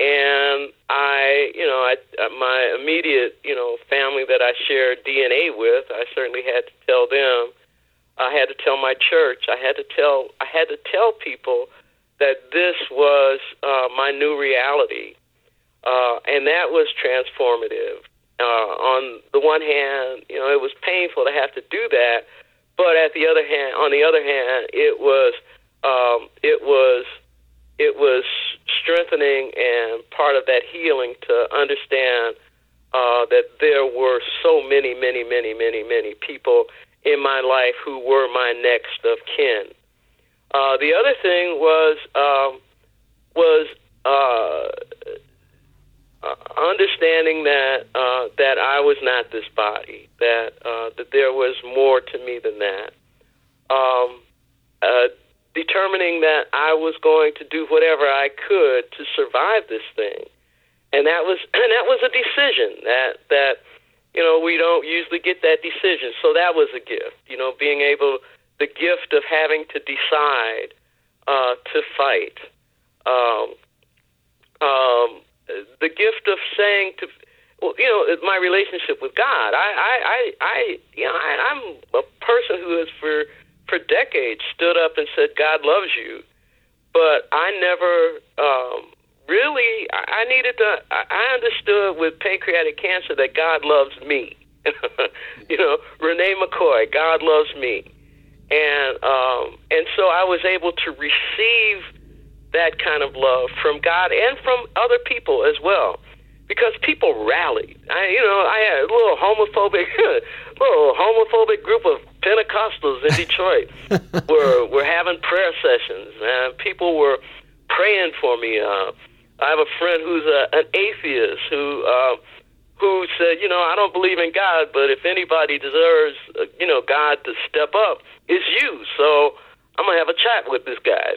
and I, you know, I, uh, my immediate, you know, family that I share DNA with, I certainly had to tell them. I had to tell my church. I had to tell. I had to tell people that this was uh, my new reality, uh, and that was transformative. Uh, on the one hand, you know, it was painful to have to do that, but at the other hand, on the other hand, it was um, it was it was strengthening and part of that healing to understand uh, that there were so many, many, many, many, many people in my life who were my next of kin. Uh, the other thing was um, was uh, uh, understanding that uh, that I was not this body, that uh, that there was more to me than that. Um, uh, determining that I was going to do whatever I could to survive this thing, and that was and that was a decision that that you know we don't usually get that decision, so that was a gift. You know, being able the gift of having to decide uh, to fight. Um, um, the gift of saying to, well, you know, my relationship with God. I, I, I, I you know, I, I'm a person who has for for decades stood up and said God loves you, but I never um, really. I, needed to. I understood with pancreatic cancer that God loves me. you know, Renee McCoy, God loves me, and um, and so I was able to receive that kind of love from God and from other people as well. Because people rallied. I, you know, I had a little homophobic, little homophobic group of Pentecostals in Detroit were were having prayer sessions, and people were praying for me. Uh, I have a friend who's a, an atheist who uh, who said, you know, I don't believe in God, but if anybody deserves, uh, you know, God to step up, it's you. So I'm gonna have a chat with this guy.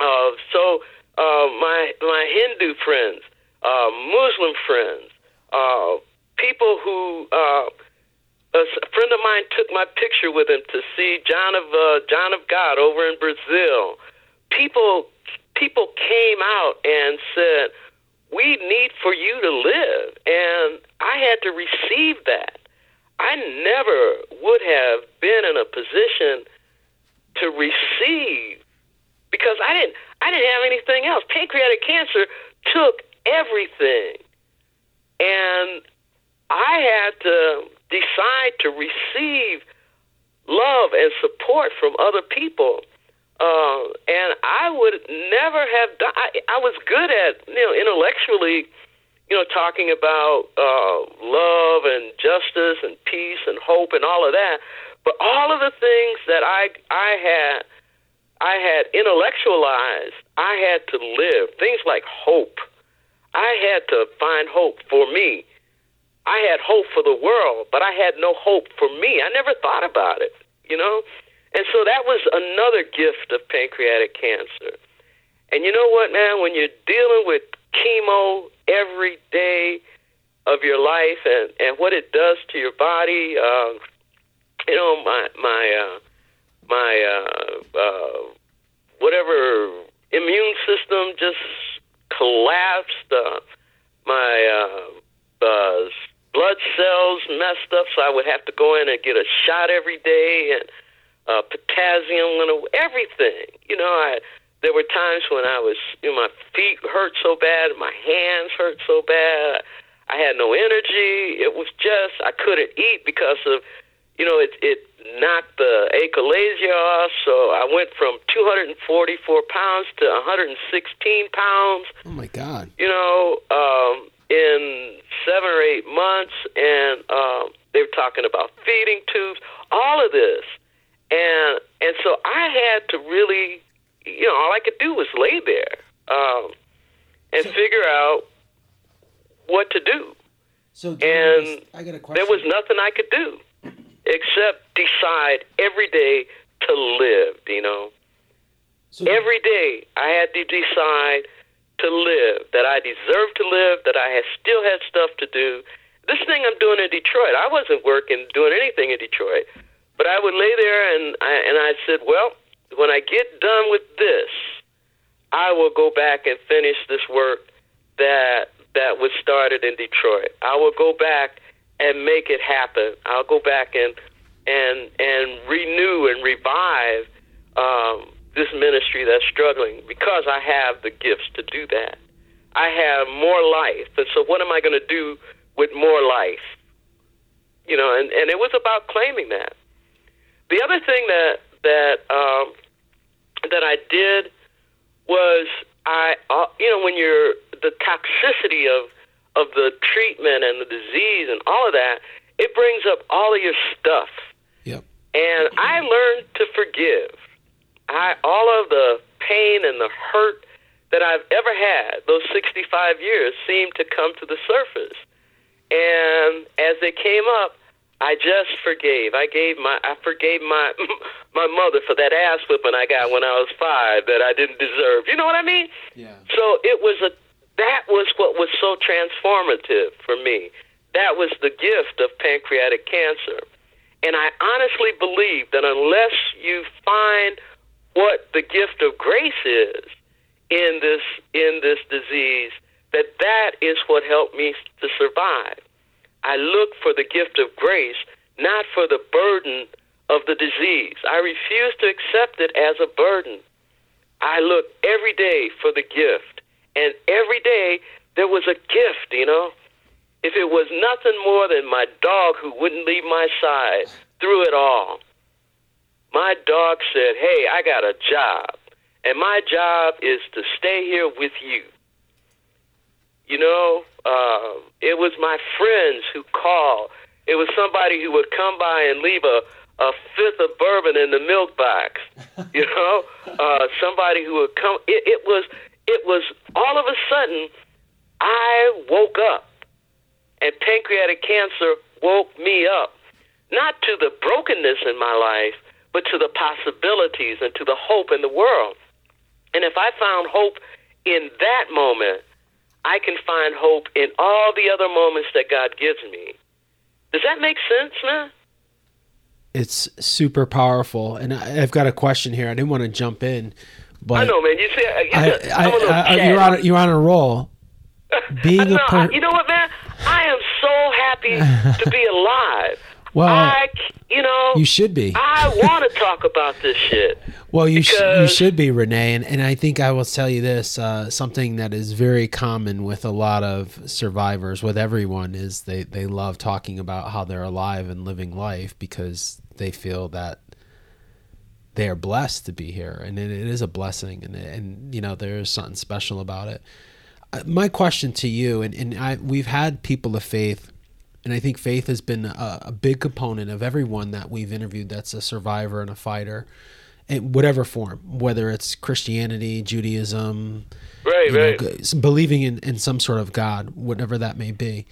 Uh, so uh, my my Hindu friends, uh, Muslim friends, uh, people who uh, a friend of mine took my picture with him to see John of uh, John of God over in Brazil. People people came out and said, "We need for you to live," and I had to receive that. I never would have been in a position to receive because I didn't I didn't have anything else. Pancreatic cancer took everything. And I had to decide to receive love and support from other people. Uh, and I would never have done. I, I was good at, you know, intellectually, you know, talking about uh, love and justice and peace and hope and all of that. But all of the things that I I had I had intellectualized, I had to live. Things like hope. I had to find hope for me. I had hope for the world, but I had no hope for me. I never thought about it, you know? And so that was another gift of pancreatic cancer. And you know what, man? When you're dealing with chemo every day of your life and, and what it does to your body, uh, you know, my, my, uh, my uh, uh, whatever immune system just collapsed. Uh, my uh, uh, blood cells messed up, so I would have to go in and get a shot every day and uh, potassium, everything. You know, I there were times when I was, you know, my feet hurt so bad, my hands hurt so bad. I had no energy. It was just I couldn't eat because of, you know, it it knocked the achalasia off. So I went from 244 pounds to 116 pounds. Oh my God! You know, um, in seven or eight months, and um, they were talking about feeding tubes, all of this, and and so I had to really, you know, all I could do was lay there um, and so, figure out what to do. So, and I got a question. There was nothing I could do except decide every day to live, you know. So every day I had to decide to live, that I deserved to live, that I had still had stuff to do. This thing I'm doing in Detroit, I wasn't working, doing anything in Detroit, but I would lay there and I, and I said, well, when I get done with this, I will go back and finish this work that that was started in Detroit. I will go back and make it happen. I'll go back and and and renew and revive um, this ministry that's struggling because I have the gifts to do that. I have more life, and so what am I going to do with more life? You know, and and it was about claiming that. The other thing that that um, that I did was I, uh, you know, when you're the toxicity of of the treatment and the disease and all of that, it brings up all of your stuff. Yep. And I learned to forgive. I all of the pain and the hurt that I've ever had, those 65 years, seemed to come to the surface. And as they came up, I just forgave. I gave my I forgave my my mother for that ass whipping I got when I was five that I didn't deserve. You know what I mean? Yeah. So it was a that was what was so transformative for me. That was the gift of pancreatic cancer. And I honestly believe that unless you find what the gift of grace is in this in this disease, that that is what helped me to survive. I look for the gift of grace, not for the burden of the disease. I refuse to accept it as a burden. I look every day for the gift. And every day there was a gift, you know. If it was nothing more than my dog who wouldn't leave my side through it all, my dog said, Hey, I got a job, and my job is to stay here with you. You know, uh, it was my friends who called. It was somebody who would come by and leave a, a fifth of bourbon in the milk box. You know, uh, somebody who would come. It, it was, it was all of a sudden, I woke up, and pancreatic cancer woke me up, not to the brokenness in my life, but to the possibilities and to the hope in the world. And if I found hope in that moment, I can find hope in all the other moments that God gives me. Does that make sense, man? It's super powerful. And I, have got a question here. I didn't want to jump in, but I know, man. You see, I, I, I, you're on you're on a roll. Being a per- you know what, man? I am so happy to be alive. Well, I, you know, you should be. I want to talk about this shit. Well, you sh- you should be, Renee, and, and I think I will tell you this: uh, something that is very common with a lot of survivors, with everyone, is they they love talking about how they're alive and living life because they feel that they are blessed to be here, and it, it is a blessing, and and you know there is something special about it. Uh, my question to you, and and I we've had people of faith and I think faith has been a, a, big component of everyone that we've interviewed that's a survivor and a fighter, in whatever form, whether it's Christianity, Judaism, right, right. Know, believing in, in some sort of God, whatever that may be.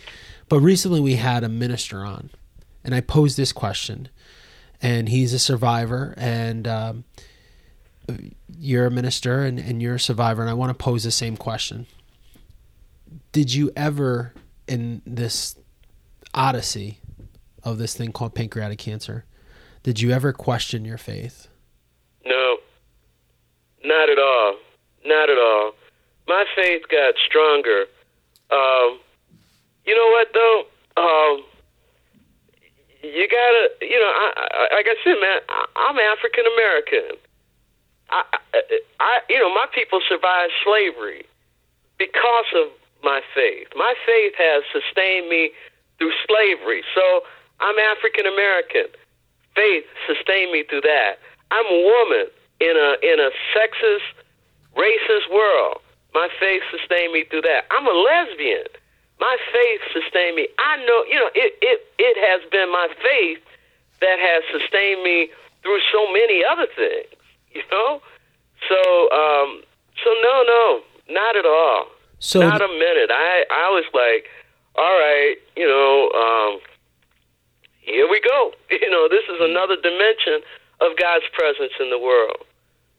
But recently we had a minister on, and I posed this question, and he's a survivor, and um, you're a minister, and, and you're a survivor, and I want to pose the same question. Did you ever, in this odyssey of this thing called pancreatic cancer, did you ever question your faith? No, not at all. Not at all. My faith got stronger. Um, you know what though? Um, you gotta, you know, I, I, like I said, man, I, I'm African American. I, I, I, you know, my people survived slavery because of my faith. My faith has sustained me through slavery. So I'm African American. Faith sustained me through that. I'm a woman in a in a sexist, racist world. My faith sustained me through that. I'm a lesbian. My faith sustained me. I know, you know, it it it has been my faith that has sustained me through so many other things. You know, so um, so no, no, not at all. So not a minute. I I was like all right, you know, um, here we go. You know, this is another dimension of God's presence in the world.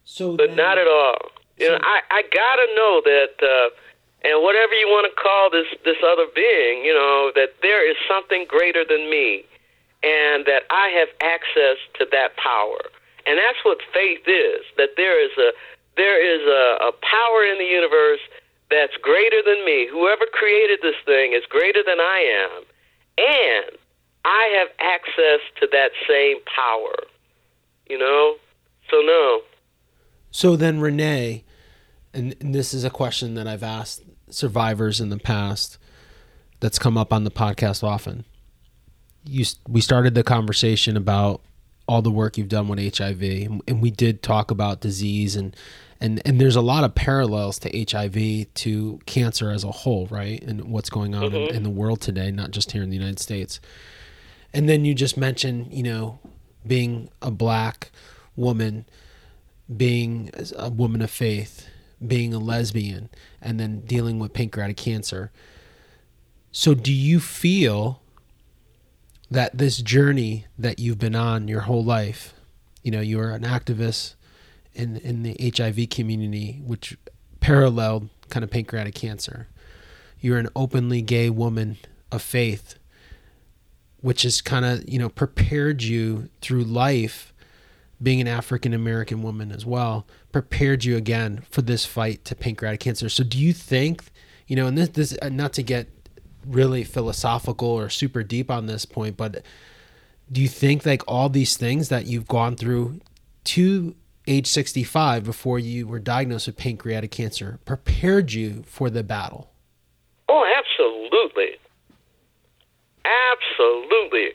So, but then, not at all. You so, know, I I gotta know that, uh, and whatever you want to call this this other being, you know, that there is something greater than me, and that I have access to that power, and that's what faith is. That there is a there is a, a power in the universe that's greater than me. Whoever created this thing is greater than I am. And I have access to that same power. You know? So, no. So then, Renee, and, and this is a question that I've asked survivors in the past that's come up on the podcast often. You, we started the conversation about all the work you've done with HIV, and we did talk about disease and and and there's a lot of parallels to HIV to cancer as a whole, right? And what's going on mm-hmm. in, in the world today, not just here in the United States. And then you just mentioned, you know, being a black woman, being a woman of faith, being a lesbian, and then dealing with pancreatic cancer. So, do you feel that this journey that you've been on your whole life, you know, you are an activist in in the HIV community, which paralleled kind of pancreatic cancer. You're an openly gay woman of faith, which has kind of you know prepared you through life, being an African American woman as well, prepared you again for this fight to pancreatic cancer. So do you think, you know, and this this uh, not to get really philosophical or super deep on this point, but do you think like all these things that you've gone through to age 65 before you were diagnosed with pancreatic cancer prepared you for the battle? Oh, absolutely. Absolutely.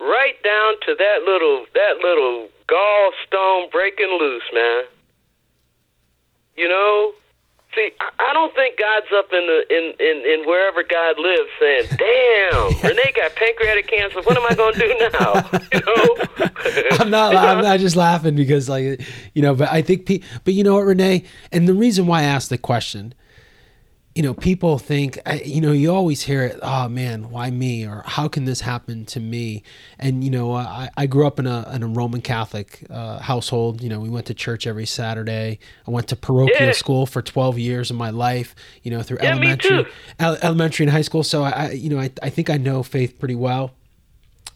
Right down to that little that little gallstone breaking loose, man. You know, See, I don't think God's up in the in in, in wherever God lives, saying, "Damn, Renee got pancreatic cancer. What am I going to do now?" You know. I'm not. I'm not just laughing because, like, you know. But I think, pe- but you know what, Renee, and the reason why I asked the question you know, people think, you know, you always hear it, oh man, why me? Or how can this happen to me? And, you know, I, I grew up in a, in a Roman Catholic uh, household. You know, we went to church every Saturday. I went to parochial yeah. school for 12 years of my life, you know, through yeah, elementary, elementary and high school. So I, you know, I, I think I know faith pretty well.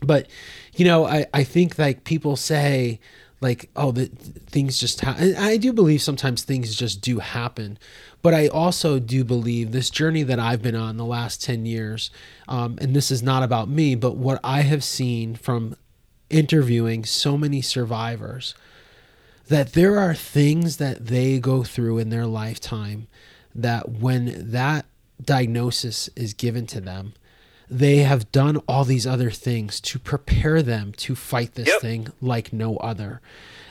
But, you know, I, I think like people say, like oh the things just happen i do believe sometimes things just do happen but I also do believe this journey that I've been on the last 10 years, um, and this is not about me, but what I have seen from interviewing so many survivors, that there are things that they go through in their lifetime that when that diagnosis is given to them, they have done all these other things to prepare them to fight this yep. thing like no other.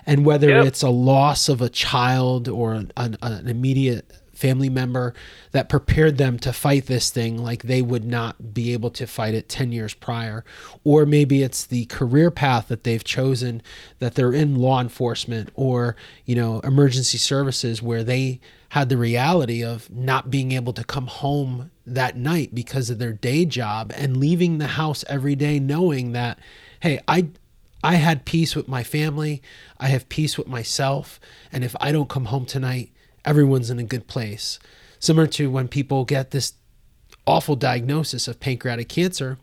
And whether yep. it's a loss of a child or an, an, an immediate family member that prepared them to fight this thing like they would not be able to fight it 10 years prior. Or maybe it's the career path that they've chosen that they're in law enforcement or, you know, emergency services where they had the reality of not being able to come home that night because of their day job and leaving the house every day knowing that, hey, I I had peace with my family. I have peace with myself. And if I don't come home tonight, everyone's in a good place. Similar to when people get this awful diagnosis of pancreatic cancer,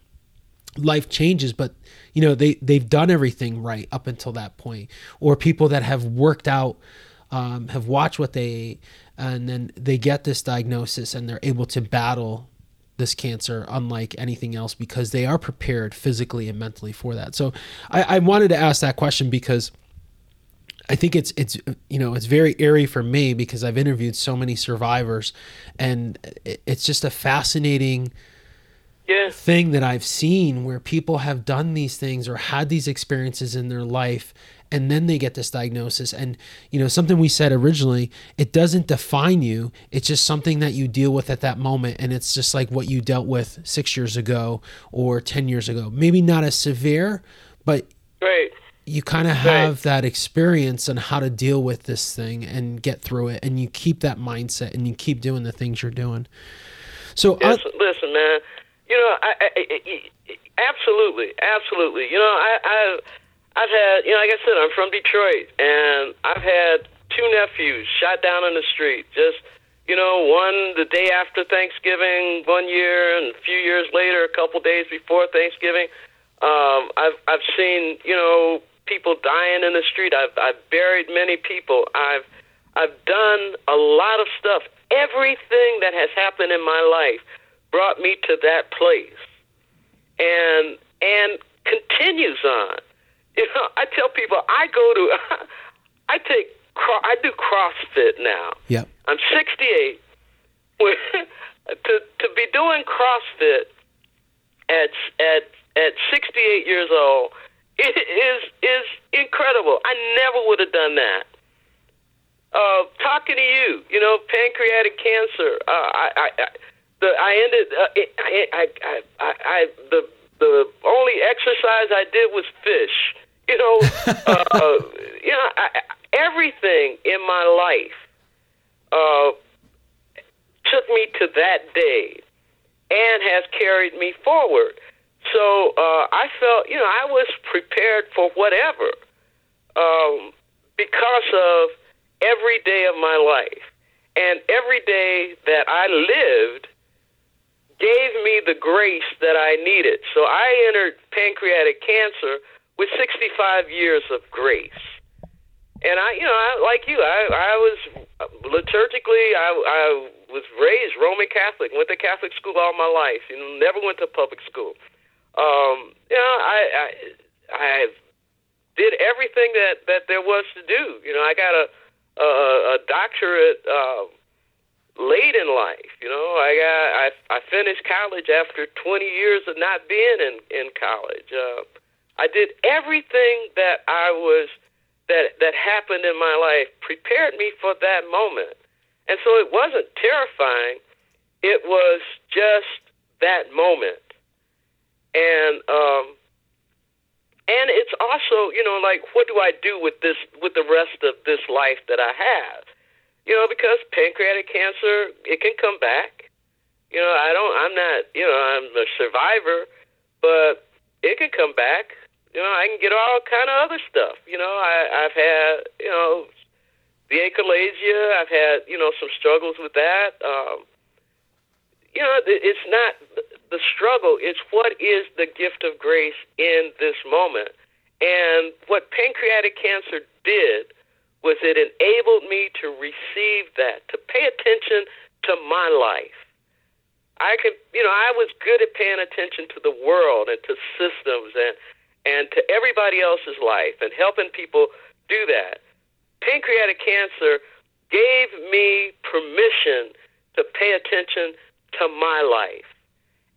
life changes, but you know, they, they've done everything right up until that point. Or people that have worked out, um, have watched what they and then they get this diagnosis and they're able to battle this cancer unlike anything else because they are prepared physically and mentally for that. So I, I wanted to ask that question because I think it's it's you know it's very eerie for me because I've interviewed so many survivors, and it's just a fascinating yeah. thing that I've seen where people have done these things or had these experiences in their life, and then they get this diagnosis. And you know something we said originally, it doesn't define you. It's just something that you deal with at that moment, and it's just like what you dealt with six years ago or ten years ago. Maybe not as severe, but right you kind of have right. that experience on how to deal with this thing and get through it and you keep that mindset and you keep doing the things you're doing. So yes, I, listen man. You know I, I, I, absolutely absolutely. You know I, I i've had you know like i said i'm from detroit and i've had two nephews shot down in the street. Just you know one the day after thanksgiving one year and a few years later a couple days before thanksgiving um, I've I've seen you know people dying in the street. I've I've buried many people. I've I've done a lot of stuff. Everything that has happened in my life brought me to that place, and and continues on. You know, I tell people I go to, I take, I do CrossFit now. Yep. I'm 68. to to be doing CrossFit at at at 68 years old it is is incredible. I never would have done that uh, talking to you. You know, pancreatic cancer. Uh, I, I, I, the, I ended. Uh, I, I, I, I, I, the the only exercise I did was fish. You know, uh, you know, I, everything in my life uh, took me to that day and has carried me forward. So uh, I felt, you know, I was prepared for whatever um, because of every day of my life. And every day that I lived gave me the grace that I needed. So I entered pancreatic cancer with 65 years of grace. And I, you know, I, like you, I, I was liturgically, I, I was raised Roman Catholic, went to Catholic school all my life. Know, never went to public school. Um, you know, I, I, I did everything that that there was to do. You know, I got a a, a doctorate uh, late in life. You know, I got I I finished college after 20 years of not being in in college. Uh, I did everything that I was that that happened in my life prepared me for that moment. And so it wasn't terrifying. It was just that moment. And um and it's also, you know, like what do I do with this with the rest of this life that I have? You know, because pancreatic cancer, it can come back. You know, I don't I'm not, you know, I'm a survivor, but it can come back you know, I can get all kind of other stuff. You know, I, I've had, you know, the achalasia. I've had, you know, some struggles with that. Um, you know, it's not the struggle. It's what is the gift of grace in this moment. And what pancreatic cancer did was it enabled me to receive that, to pay attention to my life. I could, you know, I was good at paying attention to the world and to systems and and to everybody else's life and helping people do that. Pancreatic cancer gave me permission to pay attention to my life.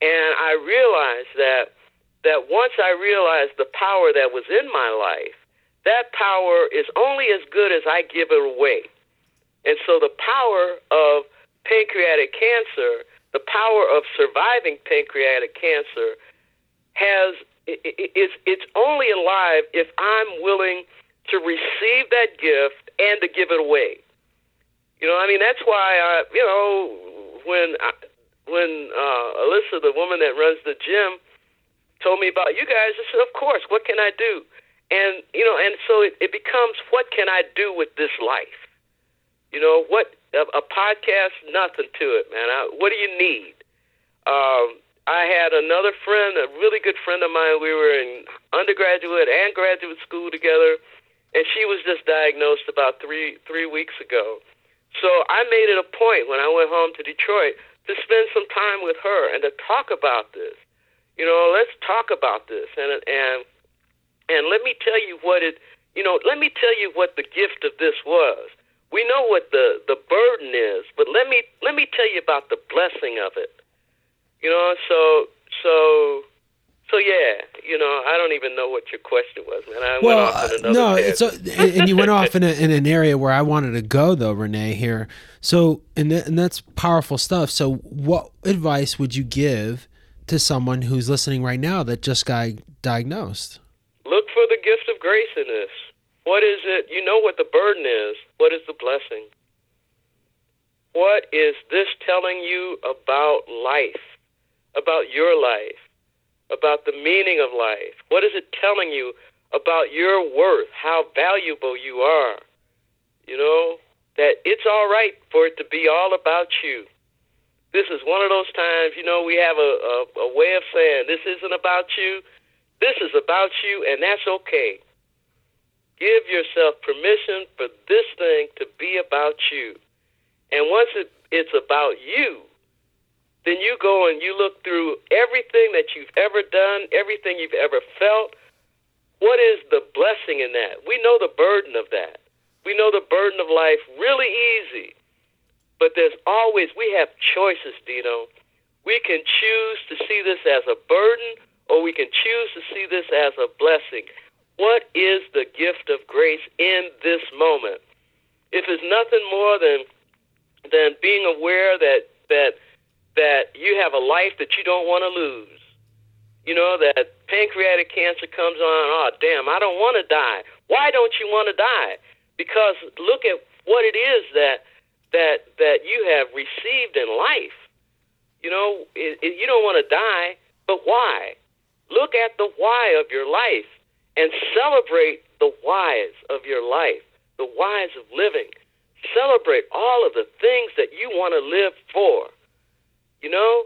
And I realized that that once I realized the power that was in my life, that power is only as good as I give it away. And so the power of pancreatic cancer, the power of surviving pancreatic cancer has it's it's only alive if I'm willing to receive that gift and to give it away. You know, I mean that's why I, you know, when I, when uh, Alyssa, the woman that runs the gym, told me about you guys, I said, of course, what can I do? And you know, and so it, it becomes, what can I do with this life? You know, what a, a podcast, nothing to it, man. I, what do you need? Um, I had another friend, a really good friend of mine. We were in undergraduate and graduate school together, and she was just diagnosed about three three weeks ago. So I made it a point when I went home to Detroit to spend some time with her and to talk about this. You know, let's talk about this, and and and let me tell you what it. You know, let me tell you what the gift of this was. We know what the the burden is, but let me let me tell you about the blessing of it. You know, so so so yeah, you know, I don't even know what your question was, man. I well, uh, no, it's a, and you went off in, a, in an area where I wanted to go though, Renee. Here, so and th- and that's powerful stuff. So, what advice would you give to someone who's listening right now that just got diagnosed? Look for the gift of grace in this. What is it? You know what the burden is. What is the blessing? What is this telling you about life? about your life, about the meaning of life? What is it telling you about your worth, how valuable you are? You know, that it's all right for it to be all about you. This is one of those times, you know, we have a, a, a way of saying this isn't about you, this is about you, and that's okay. Give yourself permission for this thing to be about you. And once it, it's about you, then you go and you look through everything that you've ever done, everything you've ever felt. What is the blessing in that? We know the burden of that. We know the burden of life really easy. But there's always, we have choices, Dino. We can choose to see this as a burden or we can choose to see this as a blessing. What is the gift of grace in this moment? if it's nothing more than than being aware that that that you have a life that you don't want to lose. You know that pancreatic cancer comes on. Oh, damn! I don't want to die. Why don't you want to die? Because look at what it is that that that you have received in life. You know, it, it, you don't want to die, but why? Look at the why of your life and celebrate the whys of your life, the whys of living. Celebrate all of the things that you want to live for. You know,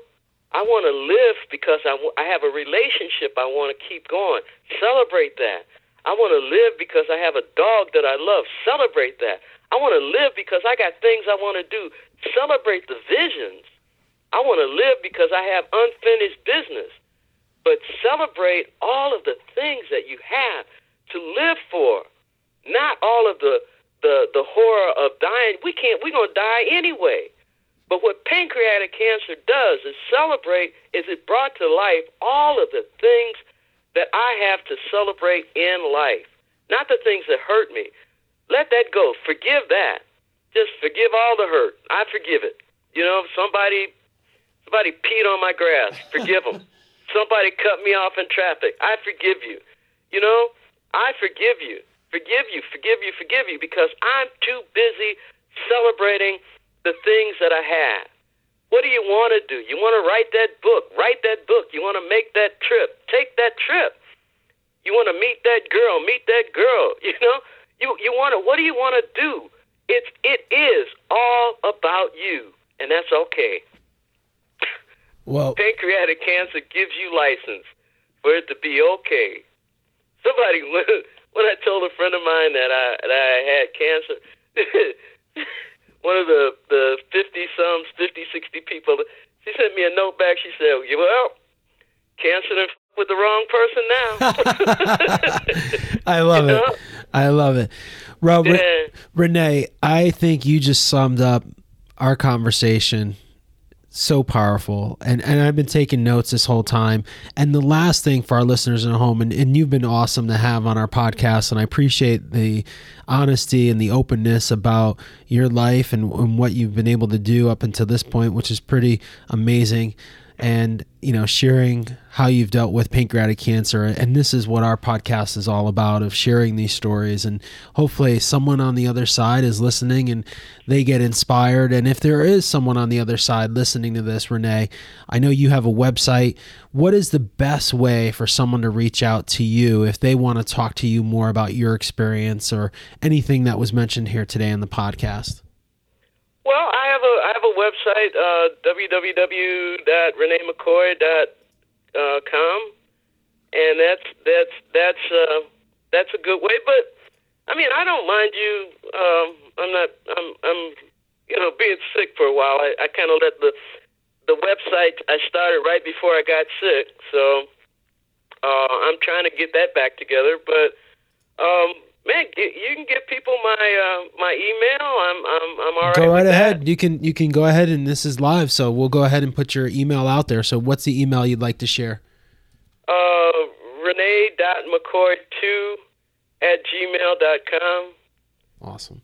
I want to live because I, w- I have a relationship I want to keep going. Celebrate that. I want to live because I have a dog that I love. Celebrate that. I want to live because I got things I want to do. Celebrate the visions. I want to live because I have unfinished business. But celebrate all of the things that you have to live for, not all of the the the horror of dying. We can't. We're gonna die anyway. But what pancreatic cancer does is celebrate. Is it brought to life all of the things that I have to celebrate in life, not the things that hurt me. Let that go. Forgive that. Just forgive all the hurt. I forgive it. You know, somebody somebody peed on my grass. Forgive them. somebody cut me off in traffic. I forgive you. You know, I forgive you. Forgive you, forgive you, forgive you because I'm too busy celebrating the things that I have. What do you want to do? You want to write that book. Write that book. You want to make that trip. Take that trip. You want to meet that girl. Meet that girl. You know, you you want to. What do you want to do? It's it is all about you, and that's okay. Well, pancreatic cancer gives you license for it to be okay. Somebody when I told a friend of mine that I that I had cancer, one of the the fifty some, 50, 60 people, she sent me a note back. She said, "Well, cancer done with the wrong person now." I love you it. Know? I love it. Robert, yeah. Renee, I think you just summed up our conversation so powerful and and i've been taking notes this whole time and the last thing for our listeners at home and, and you've been awesome to have on our podcast and i appreciate the honesty and the openness about your life and, and what you've been able to do up until this point which is pretty amazing and you know sharing how you've dealt with pancreatic cancer. And this is what our podcast is all about of sharing these stories. And hopefully someone on the other side is listening and they get inspired. And if there is someone on the other side listening to this renee i know you have a website. What is the best way for someone to reach out to you if they want to talk to you more about your experience or anything that was mentioned here today in the podcast well, I have a I have a website uh, www.reneemccoy.com, and that's that's that's uh, that's a good way. But I mean, I don't mind you. Um, I'm not. I'm. I'm. You know, being sick for a while. I, I kind of let the the website I started right before I got sick, so uh, I'm trying to get that back together. But um, man, you can give people my uh, my email. I'm I'm I'm all right. Go right ahead. That. You can you can go ahead and this is live, so we'll go ahead and put your email out there. So what's the email you'd like to share? Uh, Renee.McCoy2 at gmail.com. Awesome.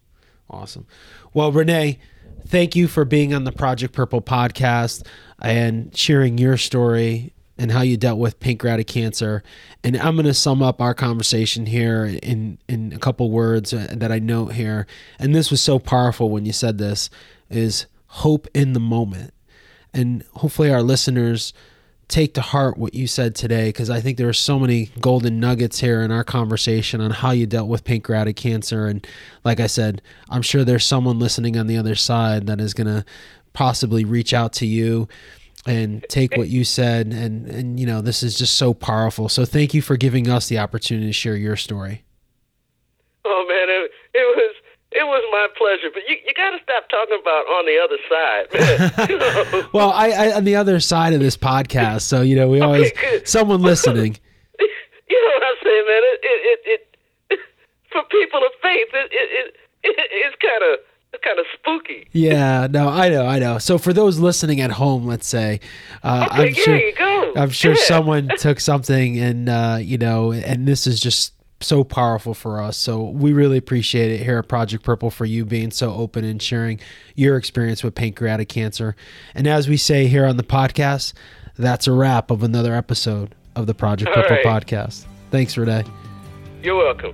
Awesome. Well, Renee, thank you for being on the Project Purple podcast and sharing your story and how you dealt with pancreatic cancer. And I'm going to sum up our conversation here in in a couple words uh, that I note here. And this was so powerful when you said this is hope in the moment. And hopefully our listeners take to heart what you said today because I think there are so many golden nuggets here in our conversation on how you dealt with pancreatic cancer. And like I said, I'm sure there's someone listening on the other side that is going to possibly reach out to you and take what you said and and you know this is just so powerful. So thank you for giving us the opportunity to share your story. Oh man it, it was it was my pleasure. But you, you got to stop talking about on the other side well I, I, on the other side of this podcast so you know we always someone listening. You know what i'm saying man? It it, it, it for people of faith it it, it, it it's kind of kind of spooky. Yeah, no, I know, I know. So for those listening at home, let's say, uh, okay, I'm sure, I'm sure yeah. someone took something and uh, you know, and this is just so powerful for us. So we really appreciate it here at Project Purple for you being so open and sharing your experience with pancreatic cancer. And as we say here on the podcast, that's a wrap of another episode of the Project All Purple right. podcast. Thanks, Renee. You're welcome.